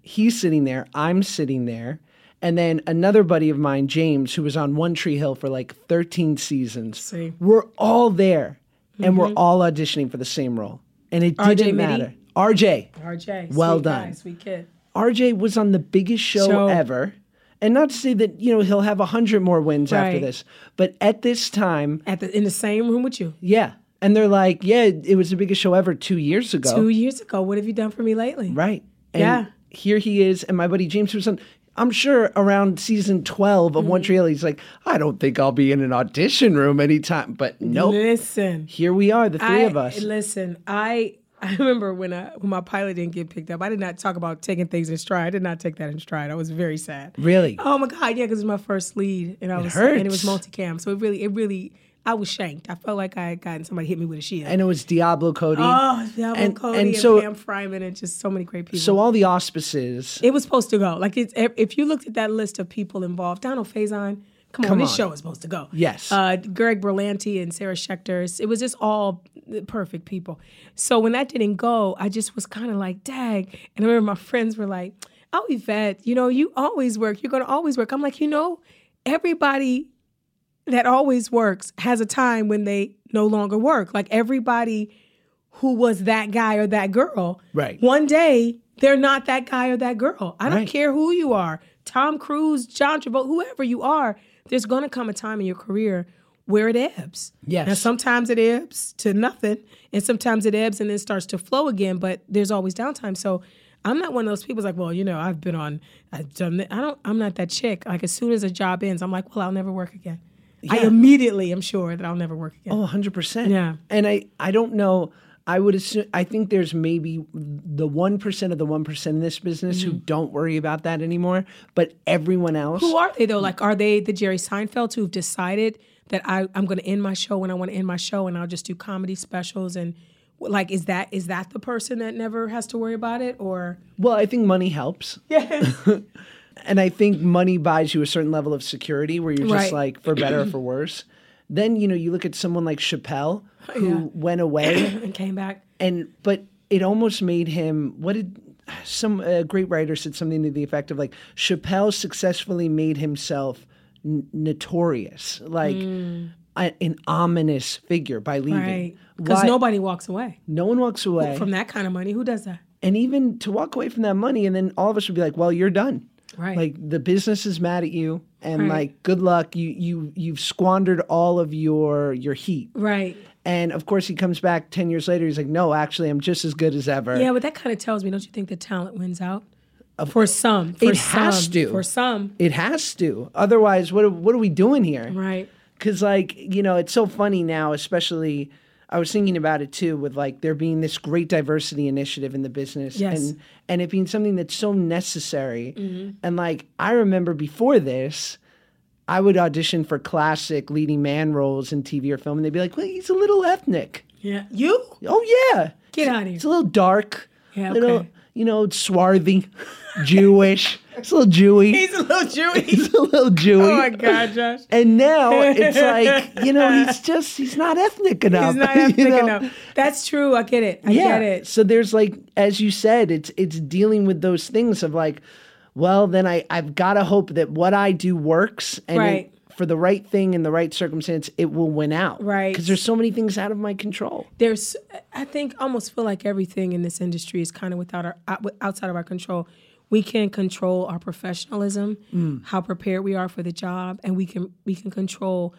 he's sitting there i'm sitting there and then another buddy of mine james who was on one tree hill for like 13 seasons See. we're all there and we're mm-hmm. all auditioning for the same role and it RJ didn't Mitte? matter rj RJ. Well done. Guy, sweet kid. rj was on the biggest show, Show. ever and not to say that you know he'll have a hundred more wins after this but at this time At the in the same room with you. yeah and they're like yeah it was the biggest show ever two years ago Two years ago. What have you done for me lately? Right. And Yeah. here he is, and my buddy James was on. I'm sure around season 12 of Mm-hmm. One Tree Hill, he's like, I don't think I'll be in an audition room anytime. But nope. Listen. Here we are, the three I, of us. Listen, I I remember when I when my pilot didn't get picked up. I did not talk about taking things in stride. I did not take that in stride. I was very sad. Really? Oh my god, yeah, because it was my first lead, and I was hurts. and it was multicam. So it really, it really, I was shanked. I felt like I had gotten somebody hit me with a shield. And it was Diablo Cody. oh, Diablo and- Cody and and, so- Pam Fryman and just so many great people. so all the auspices. it was supposed to go. Like it's, if if you looked at that list of people involved, Donald Faison. Come on, Come this show is supposed to go. Yes. Uh, Greg Berlanti and Sarah Schechter. It was just all perfect people. So when that didn't go, I just was kind of like, dang. And I remember my friends were like, oh, Yvette, you know, you always work. You're going to always work. I'm like, you know, everybody that always works has a time when they no longer work. Like everybody who was that guy or that girl, Right. One day they're not that guy or that girl. I don't Right. care who you are, Tom Cruise, John Travolta, whoever you are. There's going to come a time in your career where it ebbs. Yes. Now sometimes it ebbs to nothing, and sometimes it ebbs and then starts to flow again. But there's always downtime. So. I'm not one of those people like, well, you know, I've been on, I've done. That. I don't. I'm not that chick. Like as soon as a job ends, I'm like, well, I'll never work again. I Yeah. immediately am sure that I'll never work again. Oh, 100%. Yeah. And I, I don't know. I would assume, I think there's maybe the 1% of the 1% in this business who don't worry about that anymore. But everyone else. Mm-hmm. Who are they though? Like, are they the Jerry Seinfelds who've decided that I, I'm going to end my show when I want to end my show, and I'll just do comedy specials? And like, is that is that the person that never has to worry about it, or Well, I think money helps. yeah, And I think money buys you a certain level of security where you're just Right. like, for better or for worse. Then, you know, you look at someone like Chappelle who Yeah. went away and came back? and, but it almost made him, what did some uh, great writer said something to the effect of like, Chappelle successfully made himself n- notorious, like a- an ominous figure by leaving. Hmm. Right, because nobody walks away no one walks away. from that kind of money. Who does that? and even to walk away from that money and then all of us would be like well you're done Right. like the business is mad at you and Right. like good luck you you you've squandered all of your your heat Right. and of course he comes back 10 years later he's like no actually i'm just as good as ever Yeah, but that kind of tells me, don't you think the talent wins out? For some, for It has some, to. For some, it has to otherwise what what are we doing here right? because like you know it's so funny now especially i was thinking about it too with like there being this great diversity initiative in the business Yes. and and it being something that's so necessary Mm-hmm. and like i remember before this i would audition for classic leading man roles in tv or film and they'd be like well he's a little ethnic Yeah. You oh yeah get out of here. it's a little dark Yeah, little okay. you know swarthy jewish it's a little jewy He's a little Jewish. he's a little jewy oh my God, Josh. and now it's like, you know, he's just he's not ethnic enough. He's not you ethnic know? enough. That's true. I get it. I Yeah. get it. So there's like, as you said, it's it's dealing with those things of like, well, then I I've got to hope that what I do works and Right. it for the right thing in the right circumstance, it will win out. Right. Because there's so many things out of my control. there's i think almost feel like everything in this industry is kind of without our outside of our control we can control our professionalism mm. how prepared we are for the job and we can we can control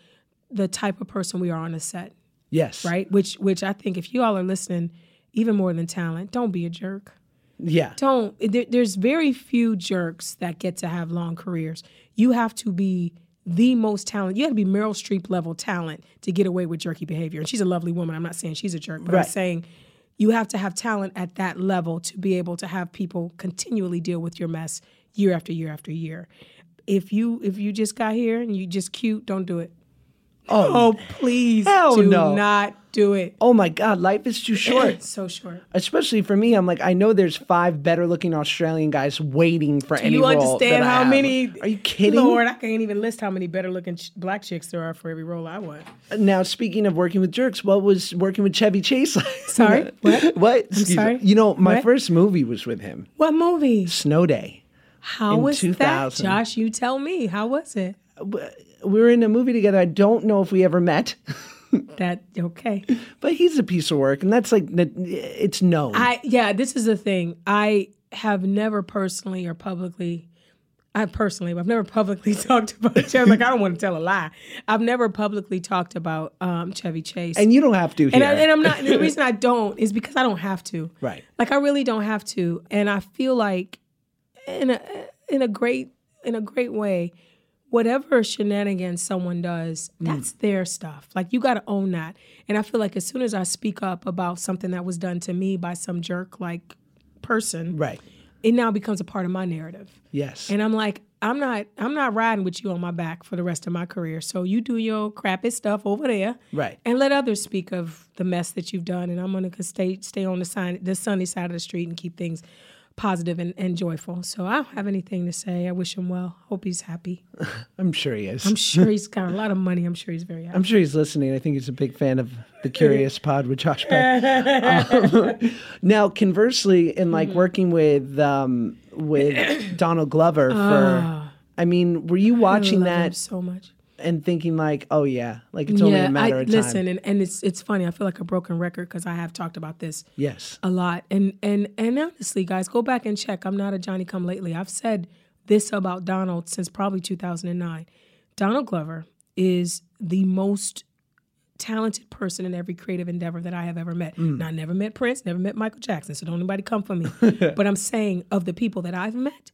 the type of person we are on the set Yes. right which which i think if you all are listening even more than talent don't be a jerk Yeah. don't there, there's very few jerks that get to have long careers you have to be the most talented you have to be meryl streep level talent to get away with jerky behavior and she's a lovely woman i'm not saying she's a jerk but Right. i'm saying you have to have talent at that level to be able to have people continually deal with your mess year after year after year. If you if you just got here and you just cute don't do it Oh, oh, please hell do no. not do it Oh my God, life is too short. so short Especially for me, I'm like, I know there's five better looking Australian guys waiting for any you role understand how many? Are you kidding? Lord, I can't even list how many better looking ch- black chicks there are for every role I want. Now, speaking of working with jerks, what was working with Chevy Chase like? Sorry? What? what? Me. sorry? You know, my What? first movie was with him, What movie? Snow Day. How In was 2000. that, Josh? You tell me. How was it? Uh, We were in a movie together. I don't know if we ever met, That okay? but he's a piece of work, and that's like it's known. I yeah. This is the thing. I have never personally or publicly. I personally, but I've never publicly talked about Chevy. Like I don't want to tell a lie. I've never publicly talked about um, Chevy Chase. and you don't have to here. And, I, and I'm not. The reason I don't is because I don't have to. Right. Like I really don't have to, and I feel like, in a in a great in a great way, whatever shenanigans someone does, Mm. that's their stuff. Like you got to own that. And I feel like as soon as I speak up about something that was done to me by some jerk like person, right. it now becomes a part of my narrative. Yes. And I'm like, I'm not I'm not riding with you on my back for the rest of my career. So you do your crappy stuff over there. Right. And let others speak of the mess that you've done. And I'm gonna stay stay on the sign the sunny side of the street and keep things positive and, and joyful. So I don't have anything to say. I wish him well. Hope he's happy. I'm sure he is. I'm sure he's got a lot of money. I'm sure he's very happy. I'm sure he's listening. I think he's a big fan of the Curious Pod with Josh Peck. Um, now, conversely, in Mm-hmm. like working with um, with Donald Glover for, I mean, were you. I watching that so much. And thinking like, oh yeah, like it's only a matter I, of time? listen, and, and it's it's funny. I feel like a broken record because I have talked about this yes, a lot. And and and honestly, guys, go back and check. I'm not a Johnny Come Lately. I've said this about Donald since probably 2009. Donald Glover is the most talented person in every creative endeavor that I have ever met. Mm. Now, I never met Prince, never met Michael Jackson, so don't anybody come for me. but I'm saying of the people that I've met,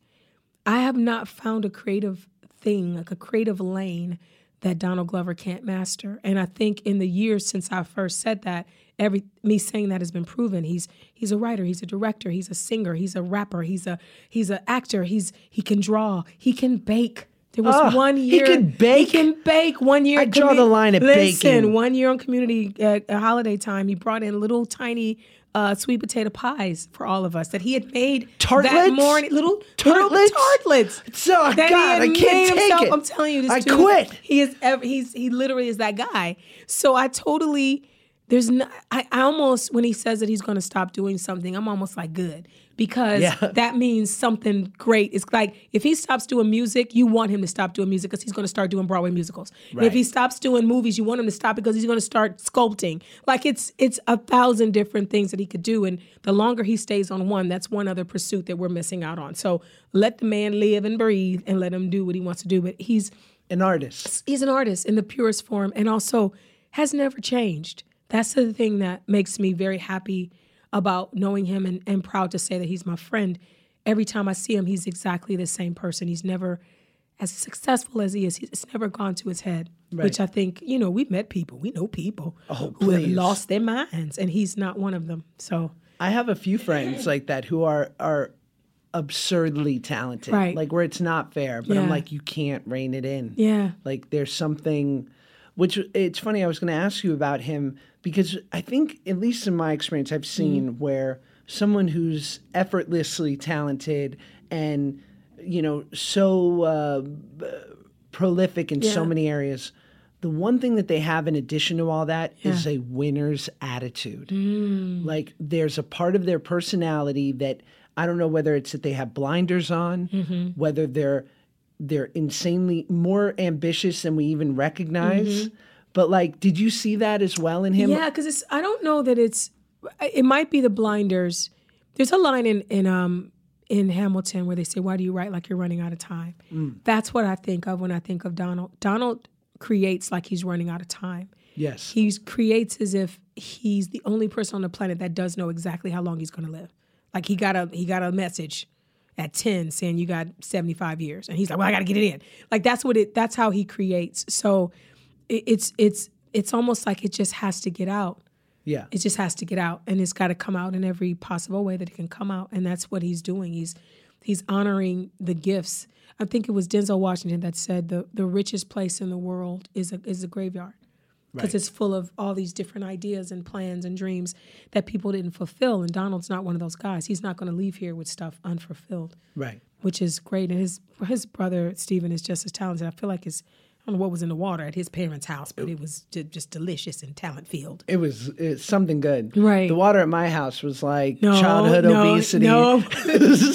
I have not found a creative thing, like a creative lane that Donald Glover can't master. And I think in the years since I first said that, every me saying that has been proven. He's he's a writer, he's a director, he's a singer, he's a rapper, he's a he's an actor, he's he can draw, he can bake. There was Ah, one he year can bake? He can bake. One year, I draw the line at Listen, baking. one year on community at, at holiday time, he brought in little tiny uh, sweet potato pies for all of us that he had made that Tartlets? morning. Little Tartlets? little tartlets. So, that God, had I can't made take it. I'm telling you, this I dude, quit. He is. ev- He's. He literally is that guy. So I totally. There's no. I, I almost when he says that he's going to stop doing something, I'm almost like good because Yeah. that means something great. It's like if he stops doing music, you want him to stop doing music because he's going to start doing Broadway musicals. And if he stops doing movies, you want him to stop because he's going to start sculpting. Like it's it's a thousand different things that he could do, and the longer he stays on one, that's one other pursuit that we're missing out on. So let the man live and breathe, and let him do what he wants to do. But he's an artist. he's an artist in the purest form and also has never changed. That's the thing that makes me very happy about knowing him and, and proud to say that he's my friend. Every time I see him, he's exactly the same person. He's never as successful as he is, he's- it's never gone to his head. Which I think, you know, we've met people, we know people oh, who have lost their minds, and he's not one of them. So I have a few friends like that who are are absurdly talented. Right. Like where it's not fair, but I'm like, you can't rein it in. yeah, Like there's something which it's funny, I was gonna ask you about him because I think, at least in my experience, I've seen Mm-hmm. where someone who's effortlessly talented and you know, so uh, prolific in so many areas. The one thing that they have in addition to all that is Yeah. a winner's attitude. Mm. Like there's a part of their personality that I don't know whether it's that they have blinders on, Mm-hmm. whether they're they're insanely more ambitious than we even recognize. But like, did you see that as well in him? Yeah, because it's. I don't know that it's. It might be the blinders. There's a line in in um in Hamilton where they say, "Why do you write like you're running out of time?" That's what I think of when I think of Donald. Donald creates like he's running out of time. Yes. He creates as if he's the only person on the planet that does know exactly how long he's going to live. Like he got a he got a message at 10 saying you got 75 years and he's like, "Well, I got to get it in." Like that's what it that's how he creates. So it's it's it's almost like it just has to get out. yeah. It just has to get out and it's got to come out in every possible way that it can come out and that's what he's doing. He's he's honoring the gifts. I think it was Denzel Washington that said the the richest place in the world is a is a graveyard because it's full of all these different ideas and plans and dreams that people didn't fulfill. And Donald's not one of those guys. He's not going to leave here with stuff unfulfilled, Right. which is great. And his his brother Stephen is just as talented. I feel like his I don't know what was in the water at his parents' house, but it was just delicious and talent filled. It was it's something good. Right. The water at my house was like No, childhood no, obesity. No.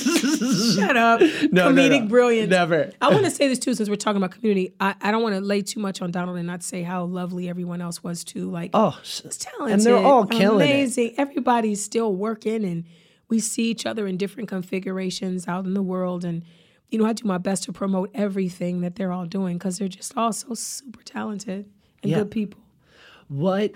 Shut up. No, Comedic no. brilliance. Never. I want to say this too, since we're talking about community. I, I don't want to lay too much on Donald and not say how lovely everyone else was too. Like, Oh, it's talented. and they're all killing it. amazing. Everybody's still working, and we see each other in different configurations out in the world. And you know, I do my best to promote everything that they're all doing because they're just all so super talented and Yeah. good people. What?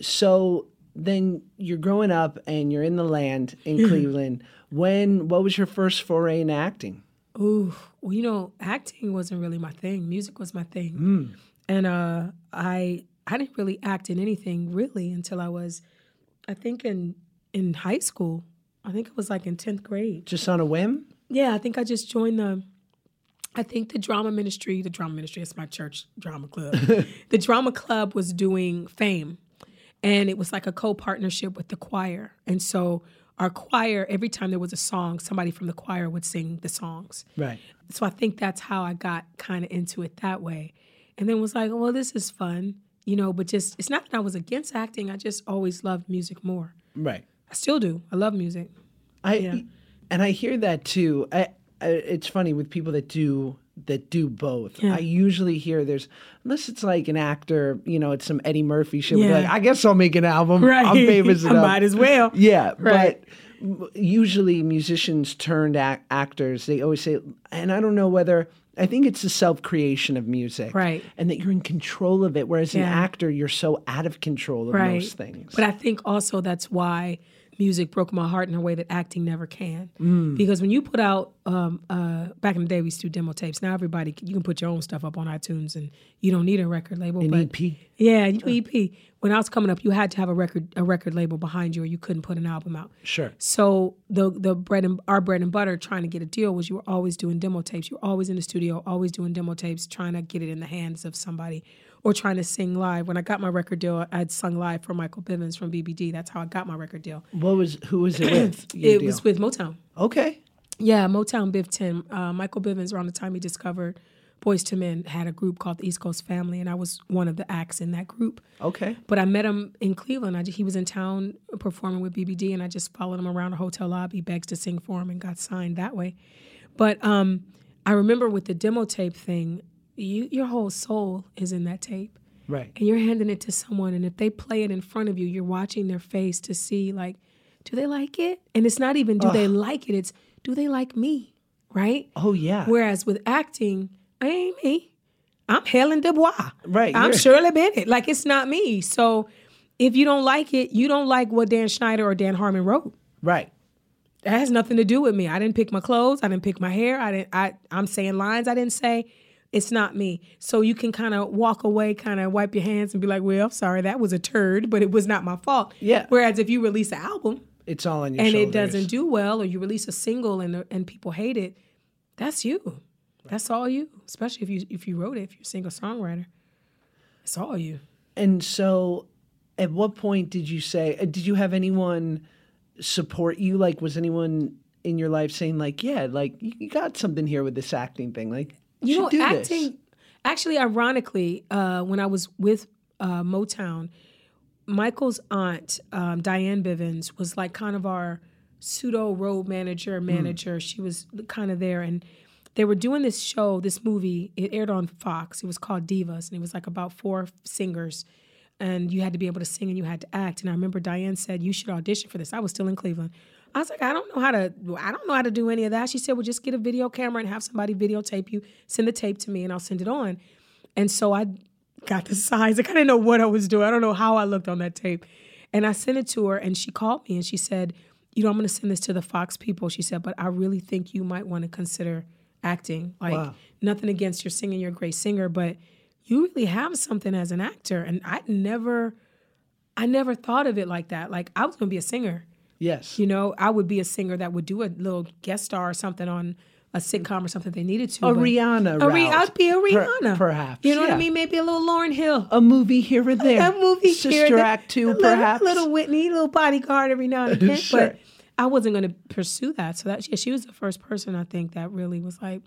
So then you're growing up and you're in the land in Mm-hmm. Cleveland. When? What was your first foray in acting? Ooh, well, you know, acting wasn't really my thing. Music was my thing, and uh, I I didn't really act in anything really until I was, I think in in high school. I think it was like in tenth grade. Just on a whim? Yeah, I think I just joined the. I think the drama ministry, the drama ministry, it's my church drama club. the drama club was doing fame, and it was like a co-partnership with the choir. And so our choir, every time there was a song, somebody from the choir would sing the songs. Right. So I think that's how I got kind of into it that way. And then was like, well, this is fun, you know, but just, it's not that I was against acting. I just always loved music more. Right. I still do. I love music. I and I hear that too. I, I it's funny with people that do that do both. I usually hear there's unless it's like an actor, you know, it's some Eddie Murphy shit. Yeah. Like, I guess I'll make an album. Right. I'm famous I might as well. Yeah, Right. but usually musicians turned ac- actors. They always say, and I don't know whether. I think it's the self creation of music, Right. And that you're in control of it. Whereas an actor, you're so out of control of right. most things. But I think also that's why music broke my heart in a way that acting never can. Mm. Because when you put out, um, uh, back in the day, we used to do demo tapes. Now everybody, you can put your own stuff up on iTunes and you don't need a record label. An but EP. Yeah, you do EP. When I was coming up, you had to have a record a record label behind you, or you couldn't put an album out. Sure. So the the bread and our bread and butter trying to get a deal was you were always doing demo tapes. You were always in the studio, always doing demo tapes, trying to get it in the hands of somebody, or trying to sing live. When I got my record deal, I had sung live for Michael Bivins from BBD. That's how I got my record deal. What was who was it with? it deal? was with Motown. okay. Yeah, Motown Biv 10. Uh, Michael Bivins, around the time he discovered Boyz II Men, had a group called the East Coast Family, and I was one of the acts in that group. Okay. But I met him in Cleveland. I, he was in town performing with BBD, and I just followed him around a hotel lobby, begged to sing for him, and got signed that way. But um, I remember with the demo tape thing, you, your whole soul is in that tape, Right. and you're handing it to someone, and if they play it in front of you, you're watching their face to see like, do they like it? And it's not even do they like it; it's do they like me, right? Oh yeah. Whereas with acting, I ain't me. I'm Helen Dubois. Right, I'm Shirley Bennett. Like it's not me. So if you don't like it, you don't like what Dan Schneider or Dan Harmon wrote. right. That has nothing to do with me. I didn't pick my clothes. I didn't pick my hair. I didn't. I I'm saying lines I didn't say. It's not me. So you can kind of walk away, kind of wipe your hands and be like, "Well, sorry, that was a turd, but it was not my fault." Yeah. Whereas if you release an album It's all on your and shoulders. it doesn't do well, or you release a single and and people hate it, that's you. That's all you. Especially if you if you wrote it, if you're a single songwriter, it's all you. And so, at what point did you say? uh, Did you have anyone support you? Like, was anyone in your life saying, like, yeah, like you you got something here with this acting thing? Like, you, know, do acting. this. Actually, ironically, uh, when I was with uh, Motown, Michael's aunt um, Diane Bivins was like kind of our pseudo road manager. Manager, she was kind of there, and they were doing this show, this movie. It aired on Fox. It was called Divas, and it was like about four singers, and you had to be able to sing and you had to act. And I remember Diane said you should audition for this. I was still in Cleveland. I was like, I don't know how to. I don't know how to do any of that. She said, well, just get a video camera and have somebody videotape you. Send the tape to me, and I'll send it on. And so I got the size. Like I didn't know what I was doing. I don't know how I looked on that tape. And I sent it to her, and she called me and she said, you know, I'm going to send this to the Fox people. She said, but I really think you might want to consider acting. Like, Wow. nothing against your singing, you're a great singer, but you really have something as an actor. And I never, I never thought of it like that. Like, I was going to be a singer. Yes. You know, I would be a singer that would do a little guest star or something on a sitcom or something they needed to. A Rihanna A I'd be a Per- Rihanna. perhaps, You know what. I mean? Maybe a little Lauryn Hill. a movie here or there. A movie Sister here. that- Act two, a little, perhaps. Little Whitney, little bodyguard every now and again. Sure. But I wasn't going to pursue that. So that yeah, she was the first person I think that really was like,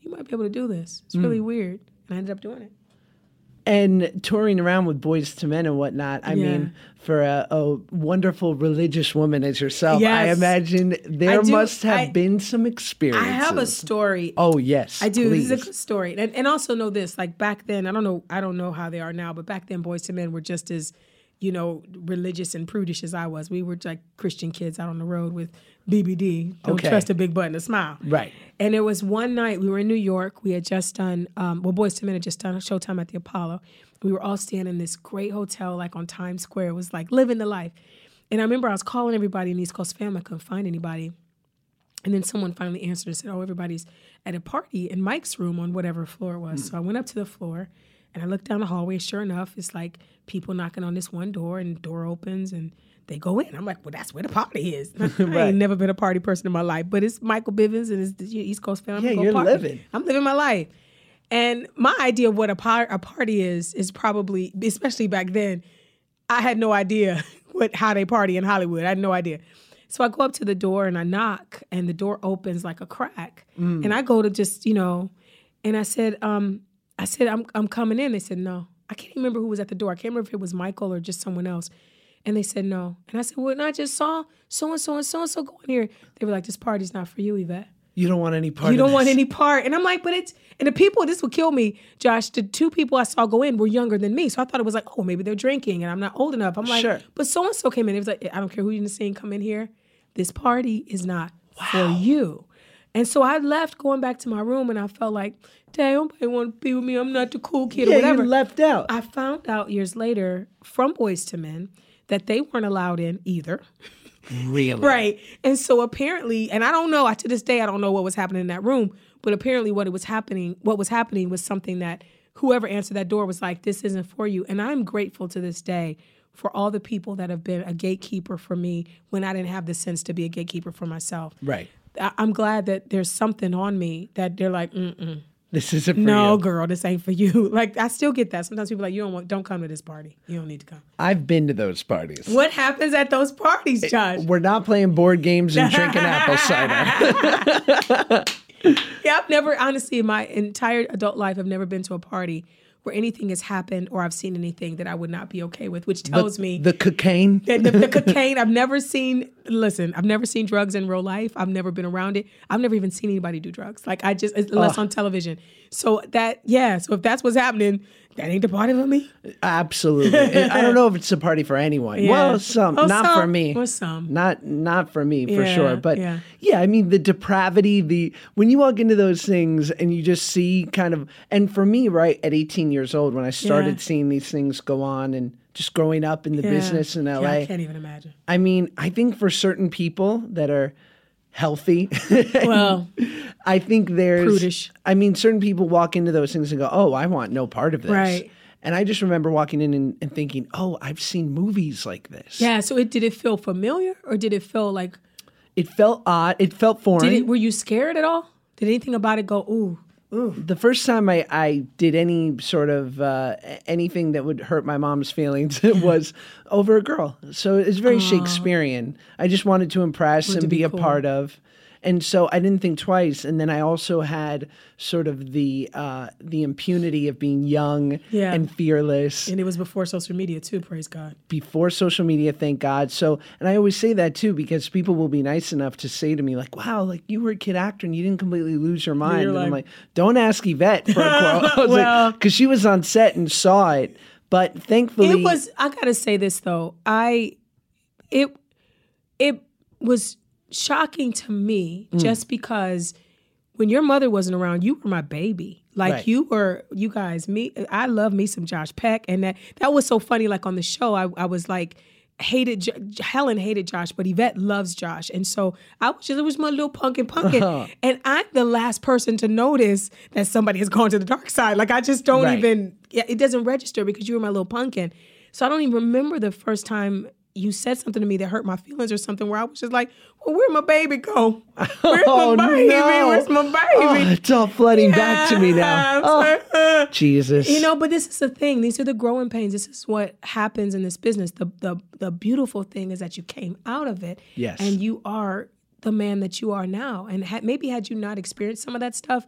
you might be able to do this. It's really Mm. weird. And I ended up doing it. And touring around with Boyz II Men and whatnot. I Yeah. mean, for a, a wonderful religious woman as yourself, I imagine there do- must have I- been some experiences. I have a story. Oh yes, I do. Please. This is a story, and, and also know this. Like back then, I don't know. I don't know how they are now, but back then, Boyz II Men were just as, you know, religious and prudish as I was. We were like Christian kids out on the road with BBD. Don't Okay. trust a big button to smile. Right. And it was one night we were in New York. We had just done, um, well, Boyz II Men had just done a showtime at the Apollo. We were all staying in this great hotel, like on Times Square. It was like living the life. And I remember I was calling everybody in the East Coast family. I couldn't find anybody. And then someone finally answered and said, Oh, everybody's at a party in Mike's room on whatever floor it was. So I went up to the floor and I look down the hallway. Sure enough, it's like people knocking on this one door and the door opens and they go in. I'm like, Well, that's where the party is. I ain't never been a party person in my life, but it's Michael Bivins and it's the East Coast family. Yeah, you're party. living. I'm living my life. And my idea of what a, par- a party is is probably, especially back then, I had no idea what how they party in Hollywood. I had no idea. So I go up to the door and I knock, and the door opens like a crack. And I go to just, you know, and I said, um, I said, I'm I'm coming in. They said, no. I can't even remember who was at the door. I can't remember if it was Michael or just someone else. And they said no. And I said, well, and I just saw so and so and so and so going here. They were like, this party's not for you, Yvette You don't want any part. you don't want any part. And I'm like, but it's and the people, this would kill me, Josh. The two people I saw go in were younger than me. So I thought it was like, oh, maybe they're drinking and I'm not old enough. I'm like, Sure. but so and so came in. It was like, I don't care who you're seeing come in here. This party is not for you. And so I left going back to my room and I felt like, dang, nobody want to be with me. I'm not the cool kid Yeah, or whatever. you left out. I found out years later from Boyz II Men that they weren't allowed in either. really? Right. And so apparently, and I don't know, I to this day I don't know what was happening in that room, but apparently what it was happening, what was happening was something that whoever answered that door was like, this isn't for you. And I'm grateful to this day for all the people that have been a gatekeeper for me when I didn't have the sense to be a gatekeeper for myself. Right. I'm glad that there's something on me that they're like, mm-mm. This isn't for No, you. girl, this ain't for you. Like I still get that. Sometimes people are like, you don't want, don't come to this party. You don't need to come. I've been to those parties. What happens at those parties, Josh? We're not playing board games and drinking apple cider. Yeah, I've never, honestly, in my entire adult life, I've never been to a party where anything has happened or I've seen anything that I would not be okay with, which tells me the cocaine. the, the cocaine. I've never seen. Listen, I've never seen drugs in real life. I've never been around it. I've never even seen anybody do drugs. Like I just unless on television. So that yeah. So if that's what's happening, that ain't the party for me. Absolutely. I don't know if it's a party for anyone. Yeah. Well, some, Oh, not some. for me. Well, some. Not not for me for Yeah, sure. But yeah. yeah. I mean the depravity, the when you walk into those things and you just see kind of and for me, right, at 18 years old when I started Yeah. seeing these things go on and just growing up in the business in LA. Yeah, I can't even imagine. I mean, I think for certain people that are healthy, Well, I think there's Prudish. I mean, certain people walk into those things and go, "Oh, I want no part of this." Right. And I just remember walking in and, and thinking, "Oh, I've seen movies like this." yeah. So it did it feel familiar or did it feel like It felt odd. It felt foreign. did it? Were you scared at all? Did anything about it go ooh? The first time I, I did any sort of uh, anything that would hurt my mom's feelings was over a girl. So it's very Shakespearean. I just wanted to impress and to be, be a part of. And so I didn't think twice. And then I also had sort of the uh, the impunity of being young Yeah. and fearless And it was before social media too. Praise God. before social media, thank God. So, and I always say that too because people will be nice enough to say to me like, "Wow, like you were a kid actor and you didn't completely lose your mind." you're And I'm like- like, "Don't ask Yvette for a quote." Was Well- because she was on set and saw it, but thankfully, It was. I gotta say this though. I it it was shocking to me Mm. just because when your mother wasn't around, you were my baby. Like Right. you were, you guys. Me, I love me some Josh Peck, and that that was so funny. Like on the show, I, I was like hated Helen hated Josh, but Yvette loves Josh, and so I was just it was my little pumpkin pumpkin, and I'm the last person to notice that somebody has gone to the dark side. Like I just don't Right. even yeah, it doesn't register because you were my little pumpkin. So I don't even remember the first time you said something to me that hurt my feelings or something where I was just like, well, where'd my baby go? Where's Oh, my baby? no. Where's my Oh, baby? it's all flooding back to me now. Oh, Jesus. You know, but this is the thing. These are the growing pains. This is what happens in this business. The the the beautiful thing is that you came out of it. Yes. And you are the man that you are now. And had, maybe had you not experienced some of that stuff,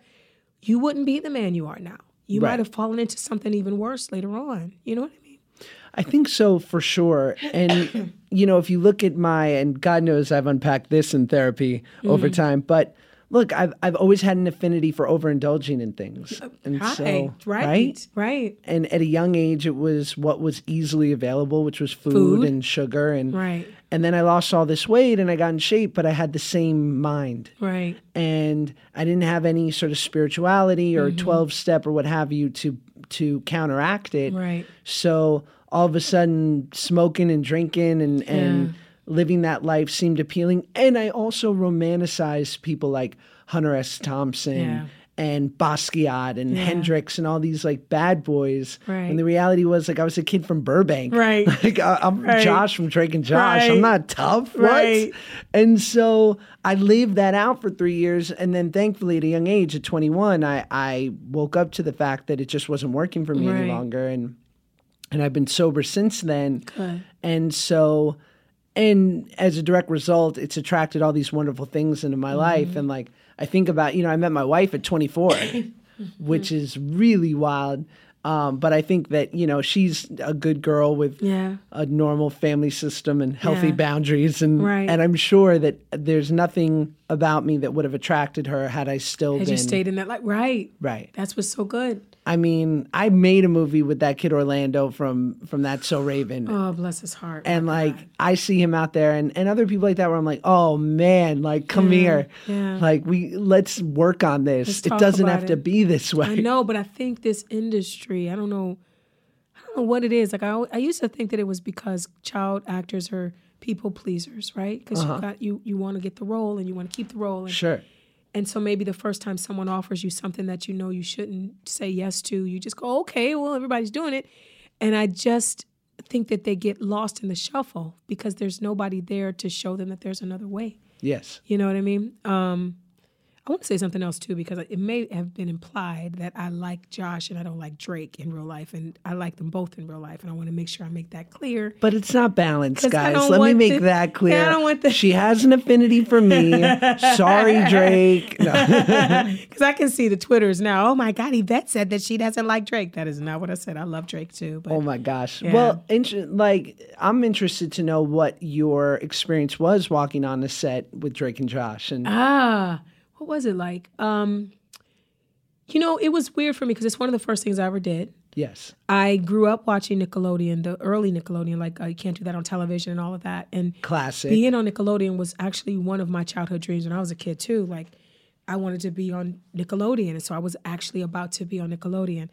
you wouldn't be the man you are now. You Right. might have fallen into something even worse later on. You know what I mean? I think so for sure. And, you know, if you look at my, and God knows I've unpacked this in therapy Mm. over time, but look, I've, I've always had an affinity for overindulging in things. And Right, so, right, right, And at a young age, it was what was easily available, which was food, Food. and sugar. And, Right. and then I lost all this weight and I got in shape, but I had the same mind. right. and I didn't have any sort of spirituality or Mm-hmm. 12 step or what have you to to counteract it. Right. So all of a sudden smoking and drinking and and living that life seemed appealing and I also romanticized people like Hunter S. Thompson Yeah. and Basquiat and Hendrix and all these like bad boys. Right. And the reality was like I was a kid from Burbank. Right. Like I, I'm Right. Josh from Drake and Josh. Right. I'm not tough. Right. What? And so I lived that out for three years. And then thankfully at a young age, at 21, I, I woke up to the fact that it just wasn't working for me any longer. And and I've been sober since then. Good. And so and as a direct result, it's attracted all these wonderful things into my life. Mm-hmm. And like I think about, you know, I met my wife at 24, which is really wild. Um, but I think that you know she's a good girl with Yeah. a normal family system and healthy Yeah. boundaries, and Right. and I'm sure that there's nothing about me that would have attracted her had I still Had been you stayed in that light? Right. right. That's what's so good. I mean, I made a movie with that kid Orlando from from That's So Raven. Oh, bless his heart. and like I see him out there and, and other people like that where I'm like, oh man, like come here. yeah. Like we let's work on this. Let's it doesn't have to be this way. I know, but I think this industry, I don't know, I don't know what it is. Like I, I used to think that it was because child actors are people pleasers, right? Because you uh-huh. got you you want to get the role and you want to keep the role, and, Sure. And so maybe the first time someone offers you something that you know you shouldn't say yes to, you just go, okay, well everybody's doing it, and I just think that they get lost in the shuffle because there's nobody there to show them that there's another way. Yes. You know what I mean? Um, I want to say something else too because it may have been implied that I like Josh and I don't like Drake in real life, and I like them both in real life, and I want to make sure I make that clear. But it's not balanced, guys. Let me make the- that clear. I don't want the- She has an affinity for me. Sorry, Drake. Because I can see the Twitters now. Oh my God, Yvette said that she doesn't like Drake. That is not what I said. I love Drake too. But Oh my gosh. Yeah. Well, inter- like I'm interested to know what your experience was walking on the set with Drake and Josh. And ah, what was it like? Um, you know, it was weird for me because it's one of the first things I ever did. yes, I grew up watching Nickelodeon, the early Nickelodeon, like uh, you can't do that on television and all of that. And classic. being on Nickelodeon was actually one of my childhood dreams when I was a kid too. Like I wanted to be on Nickelodeon, and so I was actually about to be on Nickelodeon.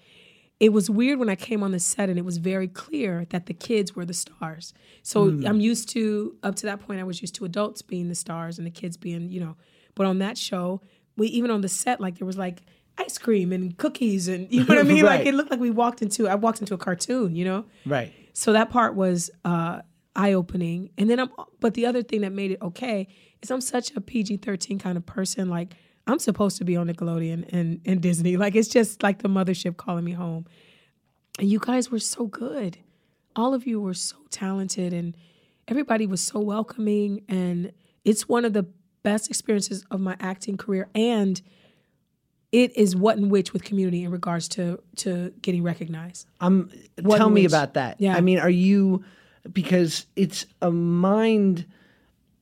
It was weird when I came on the set, and it was very clear that the kids were the stars. So I'm used to up to that point, I was used to adults being the stars and the kids being, you know. But on that show, we even on the set, like there was like ice cream and cookies, and you know what I mean. Right. Like it looked like we walked into I walked into a cartoon, you know. right. So that part was uh, eye opening. And then I'm, but the other thing that made it okay is I'm such a PG 13 kind of person. Like, I'm supposed to be on Nickelodeon and, and Disney. Like, it's just like the mothership calling me home. And you guys were so good. All of you were so talented, and everybody was so welcoming. And it's one of the best experiences of my acting career, and it is what and which with community in regards to to getting recognized. Um, What tell me which? about that. Yeah. I mean, are you because it's a mind,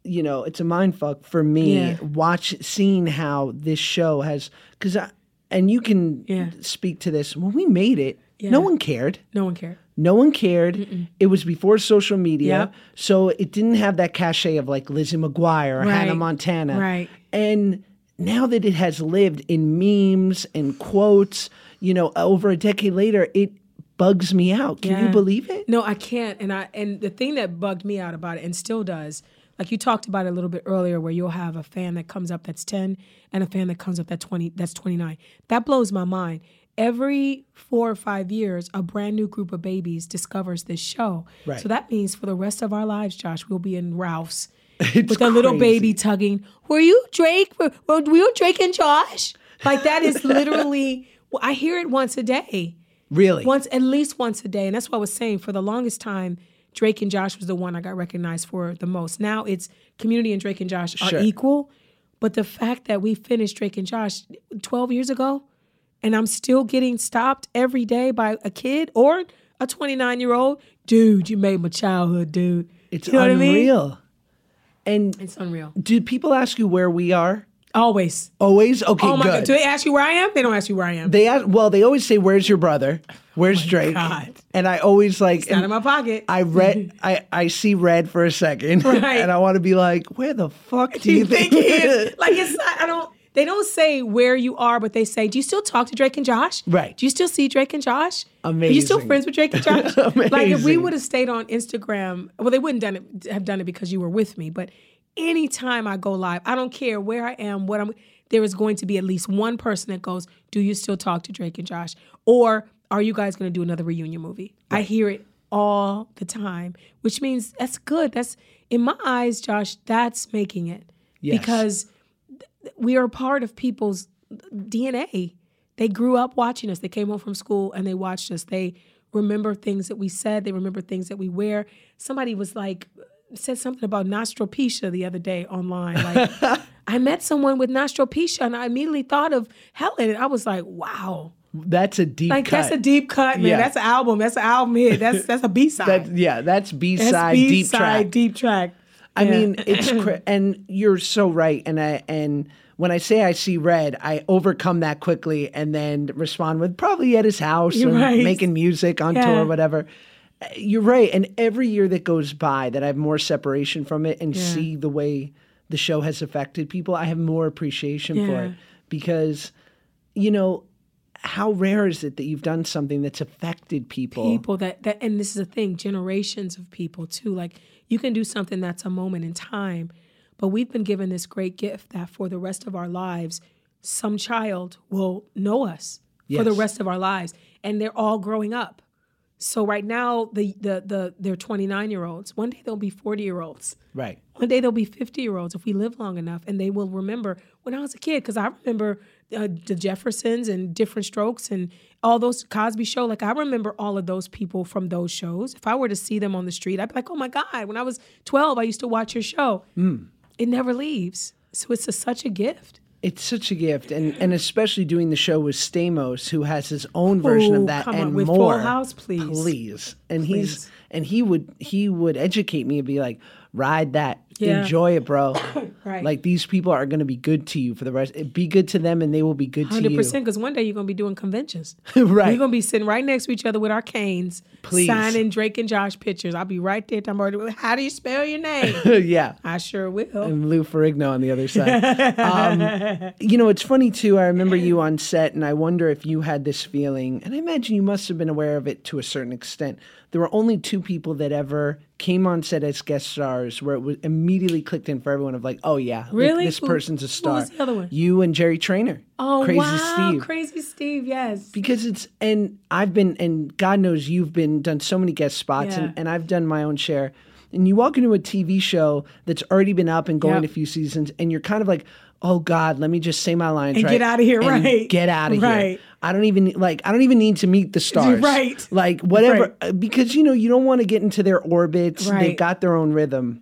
you know, it's a mind fuck for me. Yeah. Watch seeing how this show has because I and you can Yeah. speak to this when we made it. Yeah. No one cared. No one cared. No one cared. It was before social media, Yep. so it didn't have that cachet of like Lizzie McGuire or Hannah Montana. Right. And now that it has lived in memes and quotes, you know, over a decade later, it bugs me out. Can you believe it? No, I can't. And I and the thing that bugged me out about it and still does, like you talked about it a little bit earlier, where you'll have a fan that comes up that's ten and a fan that comes up that twenty that's twenty nine. That blows my mind. Every four or five years, a brand new group of babies discovers this show. Right. So that means for the rest of our lives, Josh, we'll be in Ralph's It's with a little baby tugging. Were you Drake? Were, were you Drake and Josh? Like that is literally. I hear it once a day Really? once at least once a day and that's what i was saying for the longest time drake and josh was the one i got recognized for the most now it's community and drake and josh are Sure. equal but the fact that we finished drake and josh 12 years ago and i'm still getting stopped every day by a kid or a 29 year old dude you made my childhood dude It's you know unreal. what i mean And it's unreal do people ask you where we are? always Always? Oh okay, oh my good. god do they ask you where i am they don't ask you where i am They ask, well, they always say, "Where's your brother? Where's oh Drake?" Oh God. And I always like, not in my pocket I read, I I see red for a second, Right. and I want to be like, "Where the fuck do you think?" he is? Like it's not. I don't. They don't say where you are, but they say, "Do you still talk to Drake and Josh? Right. Do you still see Drake and Josh? Amazing. Are you still friends with Drake and Josh? Like if we would have stayed on Instagram, well, they wouldn't done it have done it because you were with me. But anytime I go live, I don't care where I am, what I'm. There is going to be at least one person that goes, "Do you still talk to Drake and Josh?" Or are you guys going to do another reunion movie? I hear it all the time, which means that's good. That's in my eyes, Josh. That's making it Yes. because we are part of people's DNA. They grew up watching us. They came home from school and they watched us. They remember things that we said. They remember things that we wear. Somebody was like, said something about nostropecia the other day online. Like, I met someone with nostropecia and I immediately thought of Helen. And I was like, wow. That's a deep Like, cut. that's a deep cut, man. Yeah. That's an album. That's an album hit. That's that's a B side. That- yeah, that's B side deep track. deep track. I Yeah. mean, it's cra- and you're so right. And I and when I say I see red, I overcome that quickly and then respond with probably at his house You're or right. making music on Yeah. tour or whatever. You're right. And every year that goes by that I have more separation from it and Yeah. see the way the show has affected people, I have more appreciation for it because, you know, how rare is it that you've done something that's affected people? people that that and this is a thing generations of people too like you can do something that's a moment in time but we've been given this great gift that for the rest of our lives some child will know us for the rest of our lives and they're all growing up. So right now the the the they're 29 year olds one day they'll be 40 year olds Right. one day they'll be 50 year olds if we live long enough and they will remember. When I was a kid because I remember uh, the Jeffersons and Diff'rent Strokes and all those Cosby Show. Like I remember all of those people from those shows. If I were to see them on the street, I'd be like, oh my God, when I was 12, I used to watch your show. It never leaves. So it's a, such a gift. It's such a gift, and and especially doing the show with Stamos, who has his own version Ooh, of that come on, and with Full more. House, please. please. And Please. he's and he would he would educate me and be like, ride that, Yeah. enjoy it, bro. Right. Like these people are going to be good to you for the rest. Be good to them, and they will be good to you. 100%. because one day you're gonna be doing conventions. Right. We're gonna be sitting right next to each other with our canes, Please. signing Drake and Josh pictures. I'll be right there talking about how do you spell your name? yeah. I sure will. and Lou Ferrigno on the other side. um, you know, it's funny too. I remember you on set, and I wonder if you had this feeling, and I imagine you must have been aware of it to a certain extent. There were only two people that ever came on set as guest stars where it was immediately clicked in for everyone of like, oh yeah, like, this person's a star. was the other one? You and Jerry Trainor. Oh Crazy wow, Steve. Crazy Steve, yes. because it's and I've been and God knows you've been done so many guest spots Yeah. and, and I've done my own share. And you walk into a TV show that's already been up and going Yep. a few seasons, and you're kind of like, "Oh God, let me just say my lines And right get outta here, and right. Get out of here. I don't even like. I don't even need to meet the stars. Right. Like whatever, Right. because you know you don't want to get into their orbits. They've got their own rhythm.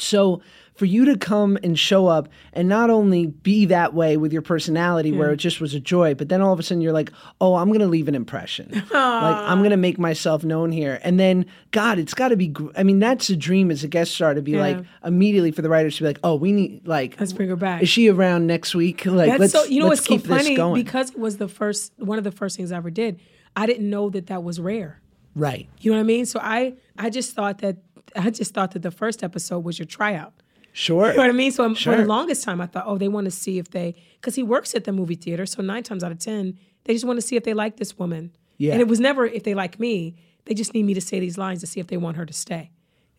So for you to come and show up and not only be that way with your personality where it just was a joy, but then all of a sudden you're like, oh, I'm going to leave an impression. like, I'm going to make myself known here. And then, God, it's got to be, gr- I mean, that's a dream as a guest star to be like, immediately for the writers to be like, oh, we need, like, Let's bring her back. is she around next week? Like, That's let's, so you know let's what's so keep this funny going. because it was the first one of the first things I ever did. I didn't know that that was rare. right. You know what I mean? So I I just thought that I just thought that the first episode was your tryout. Sure. You know what I mean? So I'm- for the longest time, I thought, oh, they want to see if they, because he works at the movie theater. So nine times out of 10, they just want to see if they like this woman. Yeah. And it was never if they like me. They just need me to say these lines to see if they want her to stay.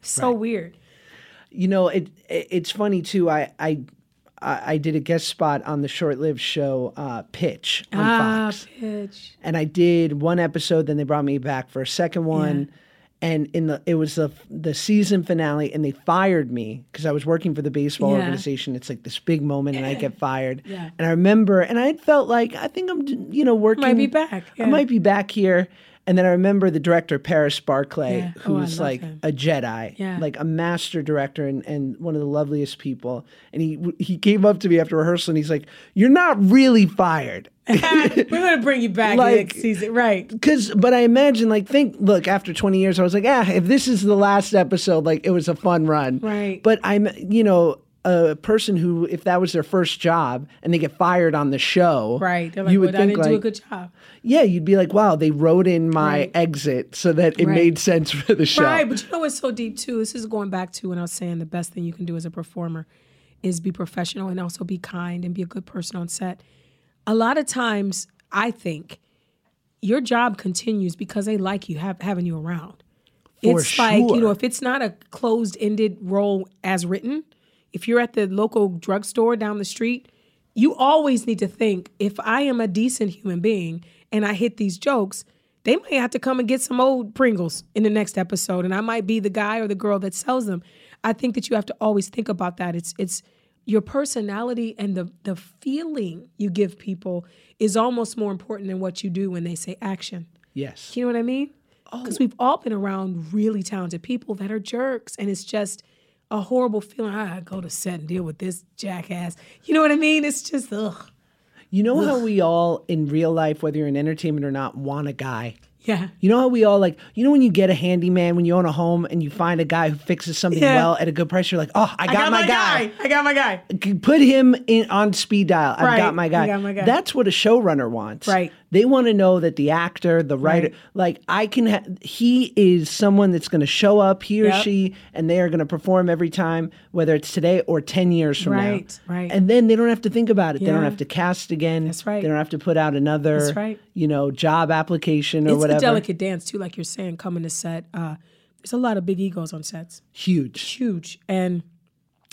So weird. you know it, it it's funny too I, I i did a guest spot on the short-lived show uh, pitch on Ah, fox pitch. and i did one episode then they brought me back for a second one and in the it was the the season finale and they fired me because i was working for the baseball Yeah. organization it's like this big moment and i get fired Yeah. and i remember and i felt like i think i'm you know working Might be back, i might be back here and then i remember the director paris barclay Yeah. Oh, I who's love like him. a jedi Yeah. like a master director and, and one of the loveliest people. And he he came up to me after rehearsal and he's like, "You're not really fired." We're gonna bring you back Like- next season, right? Cause, but I imagine, like, think, look, after 20 years, I was like, ah, if this is the last episode, like, it was a fun run. Right. But I'm, you know, a person who, if that was their first job and they get fired on the show, Right. They're like, you well, would I think, didn't like, do a good job. yeah, you'd be like, wow, they wrote in my Right. exit so that it Right. made sense for the show. Right, but you know what's so deep too? This is going back to when I was saying the best thing you can do as a performer is be professional and also be kind and be a good person on set. A lot of times, I think your job continues because they like you, have having you around. For it's like you know, if it's not a closed-ended role as written, if you're at the local drugstore down the street, you always need to think if I am a decent human being and I hit these jokes, they might have to come and get some old Pringles in the next episode, and I might be the guy or the girl that sells them. I think that you have to always think about that. It's it's your personality and the the feeling you give people is almost more important than what you do when they say action. Yes. You know what I mean? Oh. Because we've all been around really talented people that are jerks, and it's just a horrible feeling. I go to set and deal with this jackass. You know what I mean? It's just ugh. You know how we all in real life, whether you're in entertainment or not, want a guy? Yeah. You know how we all like, you know, when you get a handyman, when you own a home and you find a guy who fixes something Yeah. well at a good price, you're like, oh, I got, my, guy. I got my guy. Put him in on speed dial. I've Right. got my guy. I got my guy. That's what a showrunner wants. Right. They want to know that the actor, the writer, Right. like I can, ha- he is someone that's going to show up, he or Yep. she, and they are going to perform every time, whether it's today or 10 years from Right, now. right. And then they don't have to think about it. They don't have to cast again. That's right. They don't have to put out another, That's right. you know, job application or It's whatever. It's a delicate dance too, like you're saying. Coming to set, uh, there's a lot of big egos on sets. Huge. huge. And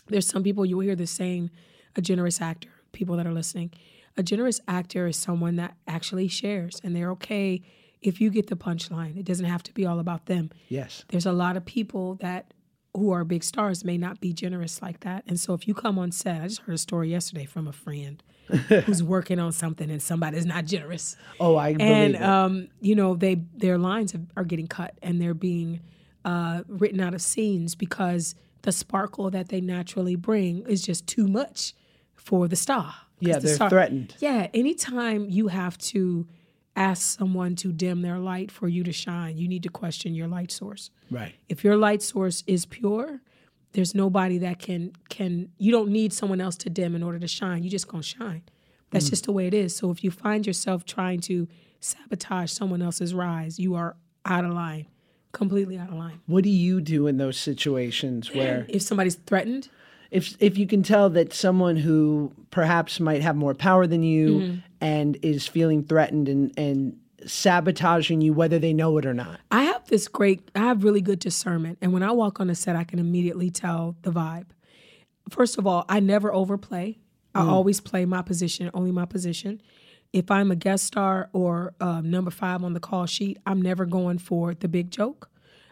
there's some people you will hear the saying, a generous actor, people that are listening. A generous actor is someone that actually shares and they're okay if you get the punchline. It doesn't have to be all about them. Yes. There's a lot of people that who are big stars may not be generous like that. And so if you come on set, I just heard a story yesterday from a friend who's working on something and somebody's not generous Oh, I believe and um, you know they their lines are getting cut and they're being uh, written out of scenes because the sparkle that they naturally bring is just too much for the star. Yeah, they're threatened. Yeah, anytime you have to ask someone to dim their light for you to shine, you need to question your light source. right. If your light source is pure, there's nobody that can can you don't need someone else to dim in order to shine. You just gonna shine. That's mm. just the way it is. So if you find yourself trying to sabotage someone else's rise, you are out of line, completely out of line. What do you do in those situations where If somebody's threatened, if if you can tell that someone who perhaps might have more power than you Mm-hmm. and is feeling threatened and and sabotaging you whether they know it or not. I have this great, I have really good discernment. And when I walk on a set, I can immediately tell the vibe. First of all, I never overplay. I always play my position, only my position. If I'm a guest star or uh, number five on the call sheet, I'm never going for the big joke.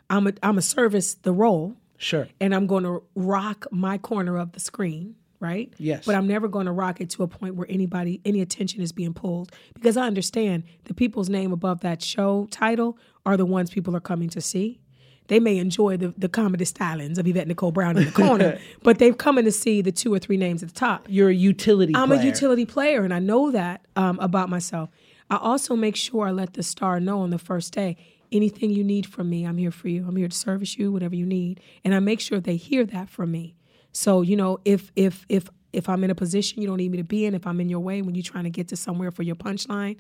I'm a, I'm a service the role, Sure. and I'm going to rock my corner of the screen, right? Yes. But I'm never going to rock it to a point where anybody, any attention is being pulled because I understand the people's name above that show title are the ones people are coming to see. they may enjoy the, the comedy stylings of Yvette Nicole Brown in the corner, but they've come in to see the two or three names at the top. You're a utility I'm player. a utility player, and I know that um, about myself. I also make sure I let the star know on the first day anything you need from me, I'm here for you. I'm here to service you, whatever you need, and I make sure they hear that from me. So you know, if if if if I'm in a position you don't need me to be in, if I'm in your way when you're trying to get to somewhere for your punchline,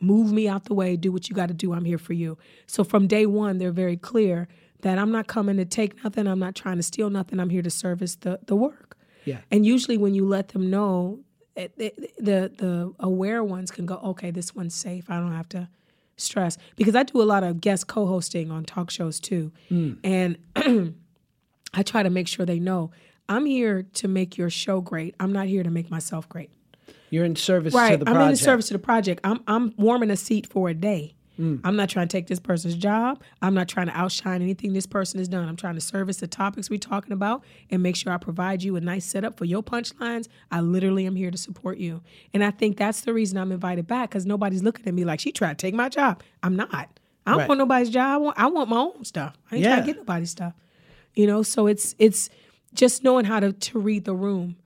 move me out the way. Do what you got to do. I'm here for you. So from day one, they're very clear that I'm not coming to take nothing. I'm not trying to steal nothing. I'm here to service the the work. Yeah. And usually, when you let them know, it, it- the the aware ones can go, okay, this one's safe. I don't have to stress because I do a lot of guest co-hosting on talk shows too, mm. and I try to make sure they know I'm here to make your show great. I'm not here to make myself great. You're in service to Right. I'm project. in service to the project. I'm I'm warming a seat for a day. I'm not trying to take this person's job. I'm not trying to outshine anything this person has done. I'm trying to service the topics we're talking about and make sure I provide you a nice setup for your punchlines. I literally am here to support you. And I think that's the reason I'm invited back because nobody's looking at me like she tried to take my job. I'm not. I don't Right. want nobody's job. I want, I want my own stuff. I ain't trying to get nobody's stuff. You know, so it's it's just knowing how to to read the room,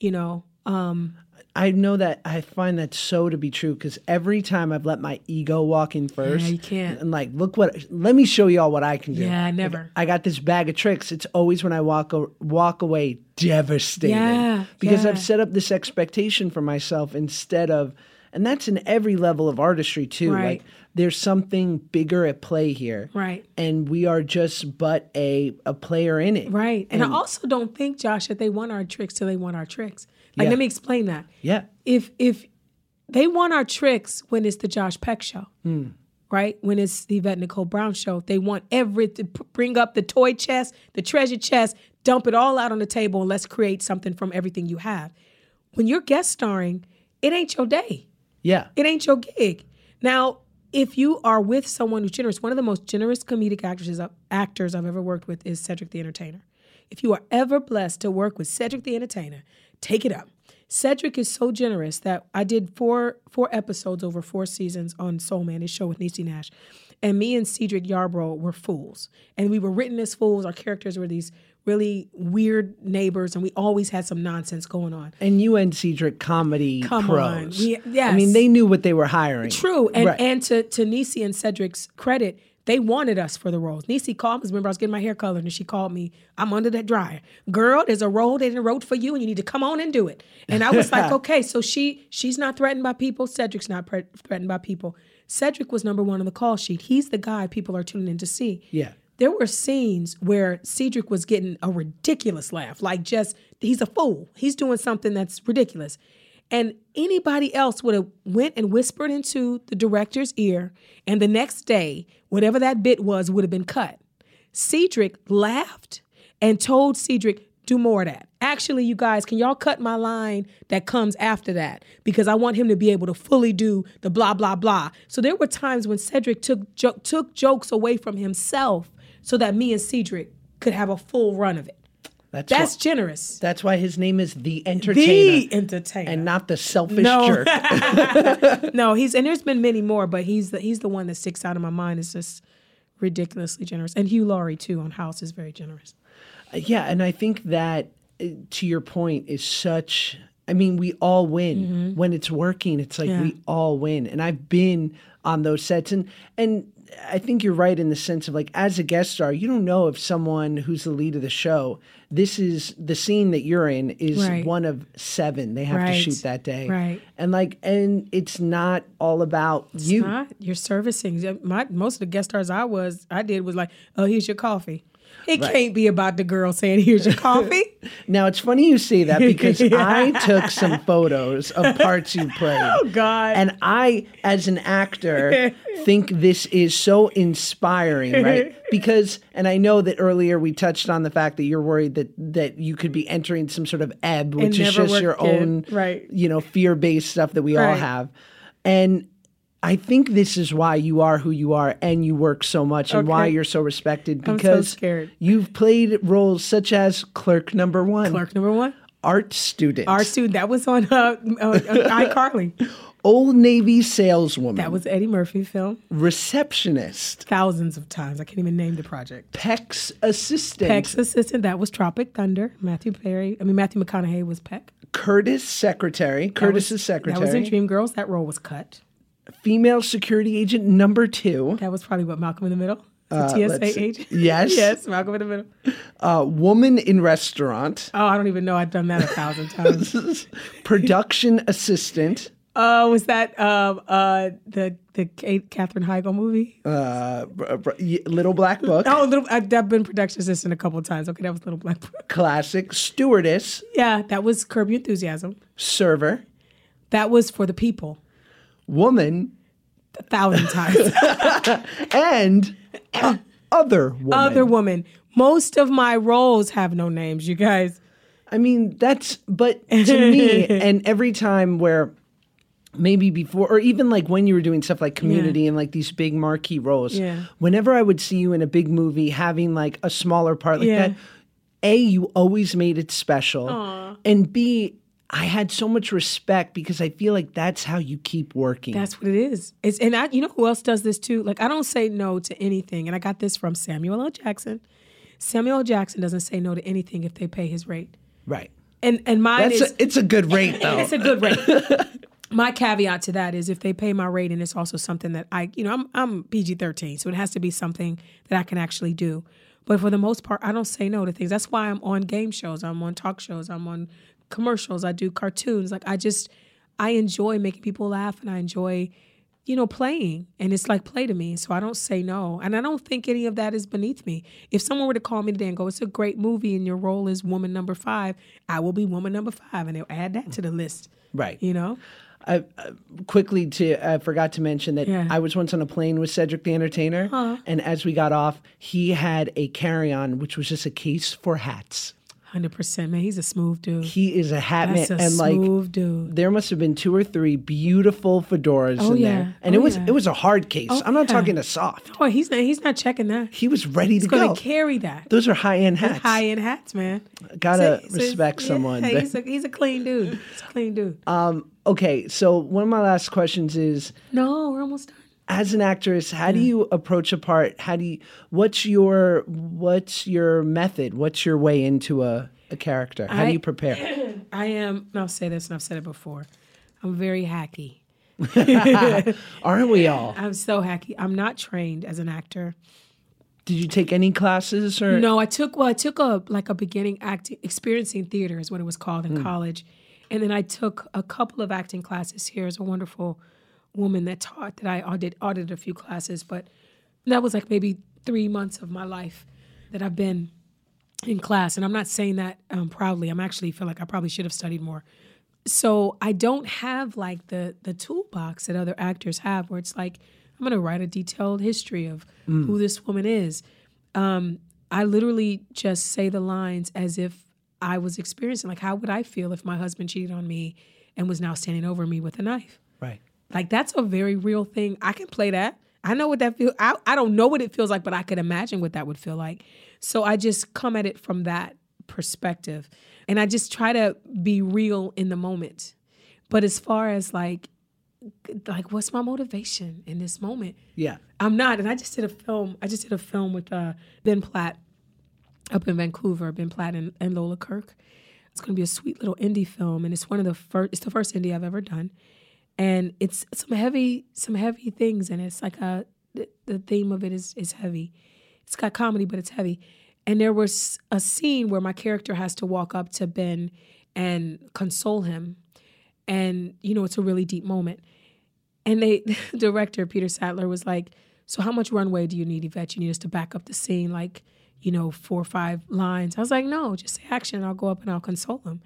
you know. Um, I know that I find that so to be true because every time I've let my ego walk in first, yeah, you can't. And like, look what, let me show y'all what I can do. Yeah, Like, never. I got this bag of tricks. It's always when I walk walk away devastated. Yeah, because yeah. I've set up this expectation for myself instead of, and that's in every level of artistry too. Right. Like, there's something bigger at play here, Right. And we are just but a a player in it, Right. And, I also don't think, Josh, that they want our tricks till they want our tricks. Like, Yeah. let me explain that. Yeah. If if they want our tricks when it's the Josh Peck show, hmm. right? When it's the Yvette Nicole Brown show, they want every to bring up the toy chest, the treasure chest, dump it all out on the table, and let's create something from everything you have. When you're guest starring, it ain't your day. Yeah. It ain't your gig. Now, if you are with someone who's generous, one of the most generous comedic actresses uh, actors I've ever worked with is Cedric the Entertainer. If you are ever blessed to work with Cedric the Entertainer, take it up. Cedric is so generous that I did four four episodes over four seasons on Soul Man, his show with Niecy Nash. And me and Cedric Yarbrough were fools. And we were written as fools. Our characters were these really weird neighbors, and we always had some nonsense going on. And you and Cedric comedy Come pros. on. We- I mean, they knew what they were hiring. True, and Right. and to to Niecy and Cedric's credit, they wanted us for the roles. Niecy called me. Remember, I was getting my hair colored, and she called me. I'm under that dryer, girl. There's a role they didn't wrote for you, and you need to come on and do it. And I was like, okay. So she she's not threatened by people. Cedric's not pre- threatened by people. Cedric was number one on the call sheet. He's the guy people are tuning in to see. Yeah. There were scenes where Cedric was getting a ridiculous laugh, like just he's a fool. He's doing something that's ridiculous. And anybody else would have went and whispered into the director's ear, and the next day, whatever that bit was would have been cut. Cedric laughed and told Cedric, do more of that. Actually, you guys, can y'all cut my line that comes after that? Because I want him to be able to fully do the blah, blah, blah. So there were times when Cedric took, jo- took jokes away from himself so that me and Cedric could have a full run of it. That's That's wh- generous. that's why his name is the entertainer The entertainer. and not the selfish No. jerk. no, he's and there's been many more, but he's the he's the one that sticks out in my mind. Is just ridiculously generous, and Hugh Laurie too on House is very generous. yeah, and I think that uh, to your point is such. I mean, we all win when it's working. It's like Mm-hmm. Yeah. we all win, and I've been on those sets, and and I think you're right in the sense of like as a guest star, you don't know if someone who's the lead of the show. This is the scene that you're in is Right. one of seven they have to shoot that day, Right. And like, and it's not all about you. Not you're servicing. My most of the guest stars I was I did was like, oh, here's your coffee. It can't be about the girl saying, "Here's your coffee." Now it's funny you say that because I took some photos of parts you played. Oh God. And I, as an actor, think this is so inspiring, right? Because, and I know that earlier we touched on the fact that you're worried that that you could be entering some sort of ebb, which is just your in. own, Right. You know, fear-based stuff that we all have, and. I think this is why you are who you are and you work so much and why you're so respected so because scared. you've played roles such as clerk number one Clerk number one. art student, Our student that was on uh, uh, uh, iCarly. Old Navy saleswoman, That was Eddie Murphy film. receptionist, Thousands of times. I can't even name the project. Peck's assistant, Peck's assistant. That was Tropic Thunder. Matthew Perry. I mean Matthew McConaughey was Peck. Curtis secretary, Curtis's was- secretary, That was in Dreamgirls. That role was cut. Female security agent number two, That was probably what Malcolm in the Middle. The Uh, TSA agent. Yes. yes, Malcolm in the Middle. uh, woman in restaurant, Oh, I don't even know. I've done that a thousand times. production assistant, Oh, was that um, uh, the the Kate, Katherine Heigl movie? uh, br- br- Little Black Book, Oh, little. I've, I've been production assistant a couple of times. Okay, that was Little Black Book. classic stewardess, Yeah, that was Curb Your Enthusiasm. server, That was for the people. Woman, A thousand times. and other woman. Other woman. Most of my roles have no names, you guys. I mean, that's, but to me, and every time where maybe before, or even like when you were doing stuff like community and like these big marquee roles, Yeah. whenever I would see you in a big movie having like a smaller part like Yeah. that, A, you always made it special. And B, I had so much respect because I feel like that's how you keep working. That's what it is. It's and I, you know who else does this too? Like I don't say no to anything, and I got this from Samuel L. Jackson. Samuel L. Jackson doesn't say no to anything if they pay his rate. right. And and mine That's is a, it's a good rate though. it's a good rate. my caveat to that is if they pay my rate and it's also something that I, you know, I'm I'm PG thirteen, so it has to be something that I can actually do. But for the most part, I don't say no to things. That's why I'm on game shows, I'm on talk shows, I'm on commercials, I do cartoons. Like I just I enjoy making people laugh and I enjoy, you know, playing. And it's like play to me. So I don't say no. And I don't think any of that is beneath me. If someone were to call me today and go, It's a great movie and your role is woman number five, I will be woman number five and they'll add that to the list. Right. You know? I, uh, quickly to I forgot to mention that Yeah. I was once on a plane with Cedric the Entertainer, and as we got off, he had a carry-on which was just a case for hats. Hundred percent, man. He's a smooth dude. He is a hat That's a man, and like dude. there must have been two or three beautiful fedoras Oh, in yeah. there, and Oh, it was yeah. it was a hard case. I'm not yeah. talking a soft. Oh, he's not. He's not checking that. He was ready to He's gonna go. carry that. Those are high-end hats. High end hats, man. Gotta a- a- respect yeah, someone. But- he's a he's a clean dude. He's a clean dude. um, okay, so one of my last questions is. no, we're almost done. As an actress how do you approach a part how do you what's your what's your method what's your way into a, a character how do you prepare I am. and I'll say this, and I've said it before. I'm very hacky. aren't we all I'm so hacky. I'm not trained as an actor. did you take any classes or No, I took well, I took a like a beginning acting experiencing theater is what it was called in mm. college. And then I took a couple of acting classes here as a wonderful woman that taught that I audited, audited a few classes, but that was like maybe three months of my life that I've been in class. And I'm not saying that um, proudly. I'm actually feel like I probably should have studied more. So I don't have like the the toolbox that other actors have, where it's like I'm gonna write a detailed history of who this woman is. Um, I literally just say the lines as if I was experiencing. Like, how would I feel if my husband cheated on me and was now standing over me with a knife? right Like that's a very real thing. I can play that. I know what that feels. I, I don't know what it feels like, but I could imagine what that would feel like. So I just come at it from that perspective, and I just try to be real in the moment. But as far as like, like what's my motivation in this moment? yeah I'm not. And I just did a film. I just did a film with uh, Ben Platt up in Vancouver. Ben Platt and, and Lola Kirke. It's going to be a sweet little indie film, and it's one of the first. It's the first indie I've ever done, and it's some heavy, some heavy things, and it's like a the, the theme of it is is heavy. It's got comedy, but it's heavy. And there was a scene where my character has to walk up to Ben and console him, and you know it's a really deep moment. And they, the director Peter Sattler was like, "So how much runway do you need, Yvette? You need us to back up the scene, like, you know, four or five lines." I was like, "No, just say action. I'll go up and I'll console him."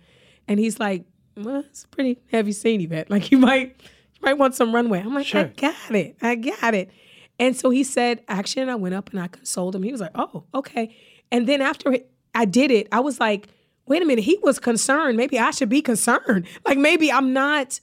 And he's like, well, "It's a pretty heavy scene, Yvette. Like, you might, you might want some runway." I'm like, "I got it. I got it." And so he said, "Action." I went up and I consoled him. He was like, "Oh, okay." And then after I did it, I was like, "Wait a minute." He was concerned. Maybe I should be concerned. Like, maybe I'm not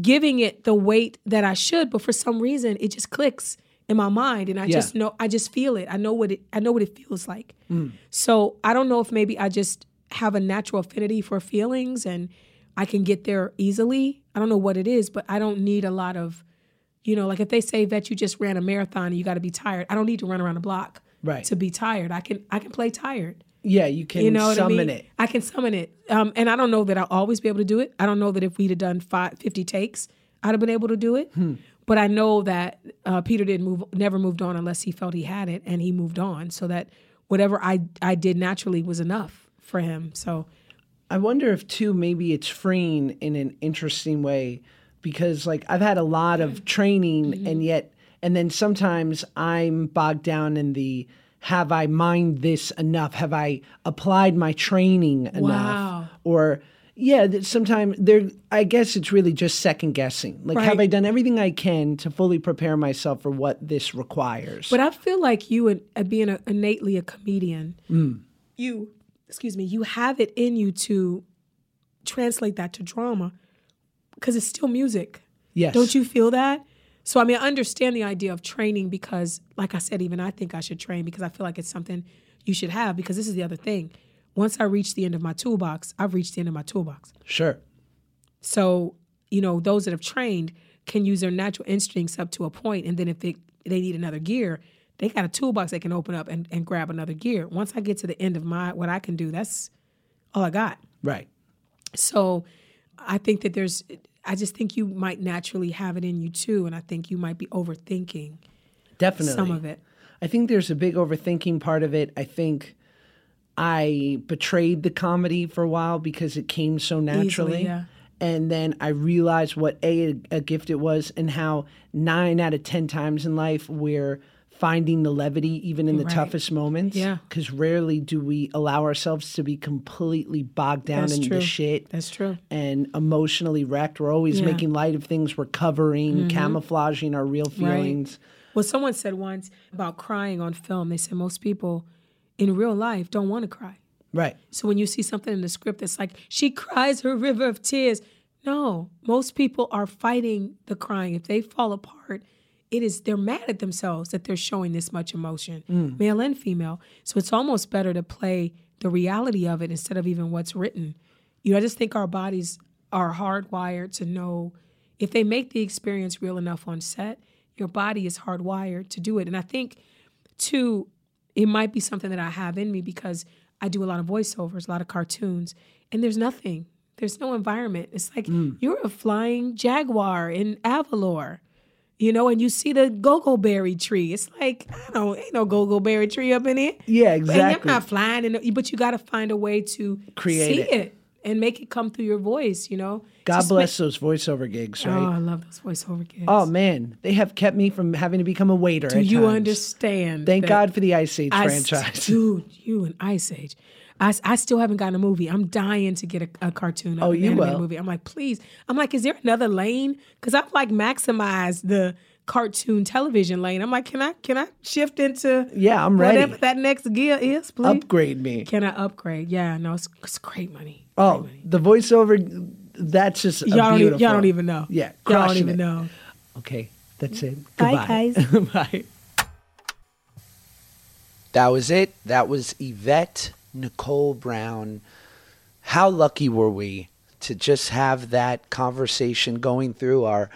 giving it the weight that I should, but for some reason it just clicks in my mind and I Yeah. just know I just feel it. I know what it I know what it feels like. Mm. So I don't know if maybe I just have a natural affinity for feelings and I can get there easily. I don't know what it is, but I don't need a lot of, you know, like if they say that you just ran a marathon and you got to be tired, I don't need to run around the block Right. to be tired. I can I can play tired. Yeah, you can You know what summon I mean? it. I can summon it. Um, and I don't know that I'll always be able to do it. I don't know that if we'd have done five, 50 takes, I'd have been able to do it. Hmm. But I know that uh, Peter didn't move, never moved on unless he felt he had it, and he moved on. So that whatever I I did naturally was enough for him. So I wonder if too maybe it's freeing in an interesting way because like I've had a lot of training Mm-hmm. and yet and then sometimes I'm bogged down in the have I mined this enough? Have I applied my training enough? Wow. Or yeah, that sometimes there I guess it's really just second guessing. Like have I done everything I can to fully prepare myself for what this requires? But I feel like you, and uh, being a, innately a comedian, Mm. you, excuse me, you have it in you to translate that to drama because it's still music. yes. Don't you feel that? So, I mean, I understand the idea of training because, like I said, even I think I should train because I feel like it's something you should have because this is the other thing. Once I reach the end of my toolbox, I've reached the end of my toolbox. Sure. So, you know, those that have trained can use their natural instincts up to a point, and then if they they need another gear, they got a toolbox they can open up and, and grab another gear. Once I get to the end of my what I can do, that's all I got. Right. So, I think that there's, I just think you might naturally have it in you too, and I think you might be overthinking Definitely. some of it. I think there's a big overthinking part of it. I think I betrayed the comedy for a while because it came so naturally. yeah. And then I realized what a, a gift it was and how nine out of 10 times in life we're finding the levity even in the Right. toughest moments. Yeah. Because rarely do we allow ourselves to be completely bogged down That's into true. the shit That's true. and emotionally wrecked. We're always Yeah. Mm-hmm. making light of things we're covering, camouflaging our real feelings. Well, someone said once about crying on film. They said most people in real life don't want to cry. Right. So when you see something in the script that's like, she cries her river of tears. No, most people are fighting the crying. If they fall apart, it is they're mad at themselves that they're showing this much emotion, mm. male and female. So it's almost better to play the reality of it instead of even what's written. You know, I just think our bodies are hardwired to know if they make the experience real enough on set, your body is hardwired to do it. And I think too, it might be something that I have in me because I do a lot of voiceovers, a lot of cartoons, and there's nothing. There's no environment. It's like mm. you're a flying jaguar in Avalor, you know, and you see the go-go berry tree. It's like I don't ain't no go-go berry tree up in here. Yeah, And exactly. you're not flying, in, but you got to find a way to Create see it. it. and make it come through your voice. You know, God Just bless those voiceover gigs, Oh, right? I love those voiceover gigs. Oh, man, they have kept me from having to become a waiter. Do you times. understand? Thank God for the Ice Age I franchise. dude, you and Ice Age. I, s- I still haven't gotten a movie. I'm dying to get a, a cartoon. Oh, an you will. movie. I'm like, please. I'm like, is there another lane? Because I've like maximized the cartoon television lane. I'm like, can I can I shift into Yeah, I'm ready. whatever that next gear is, please? Upgrade me. Can I upgrade? Yeah, no, it's, it's great money. Oh, the voiceover, that's just Y'all don't, e- beautiful. y'all don't even know. Yeah, y'all don't even it. know. Okay, that's it. Bye, Goodbye. Bye. That was it. That was Yvette Nicole Brown. How lucky were we to just have that conversation going through our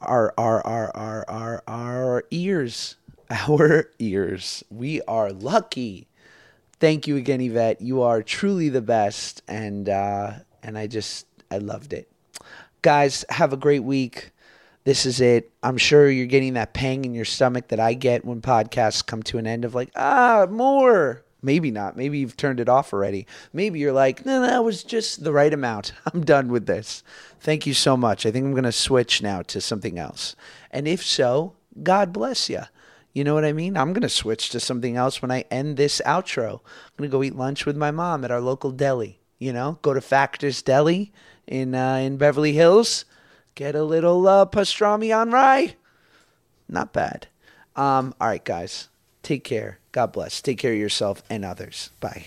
our our our our our, our ears. Our ears. We are lucky. Thank you again, Yvette. You are truly the best and uh and I just I loved it. Guys, have a great week. This is it. I'm sure you're getting that pang in your stomach that I get when podcasts come to an end of like, ah, more. Maybe not. Maybe you've turned it off already. Maybe you're like, no, that was just the right amount. I'm done with this. Thank you so much. I think I'm going to switch now to something else. And if so, God bless you. You know what I mean? I'm going to switch to something else when I end this outro. I'm going to go eat lunch with my mom at our local deli. You know, go to Factor's Deli in uh, in Beverly Hills. Get a little uh, pastrami on rye. Not bad. Um, all right, guys. Take care. God bless. Take care of yourself and others. Bye.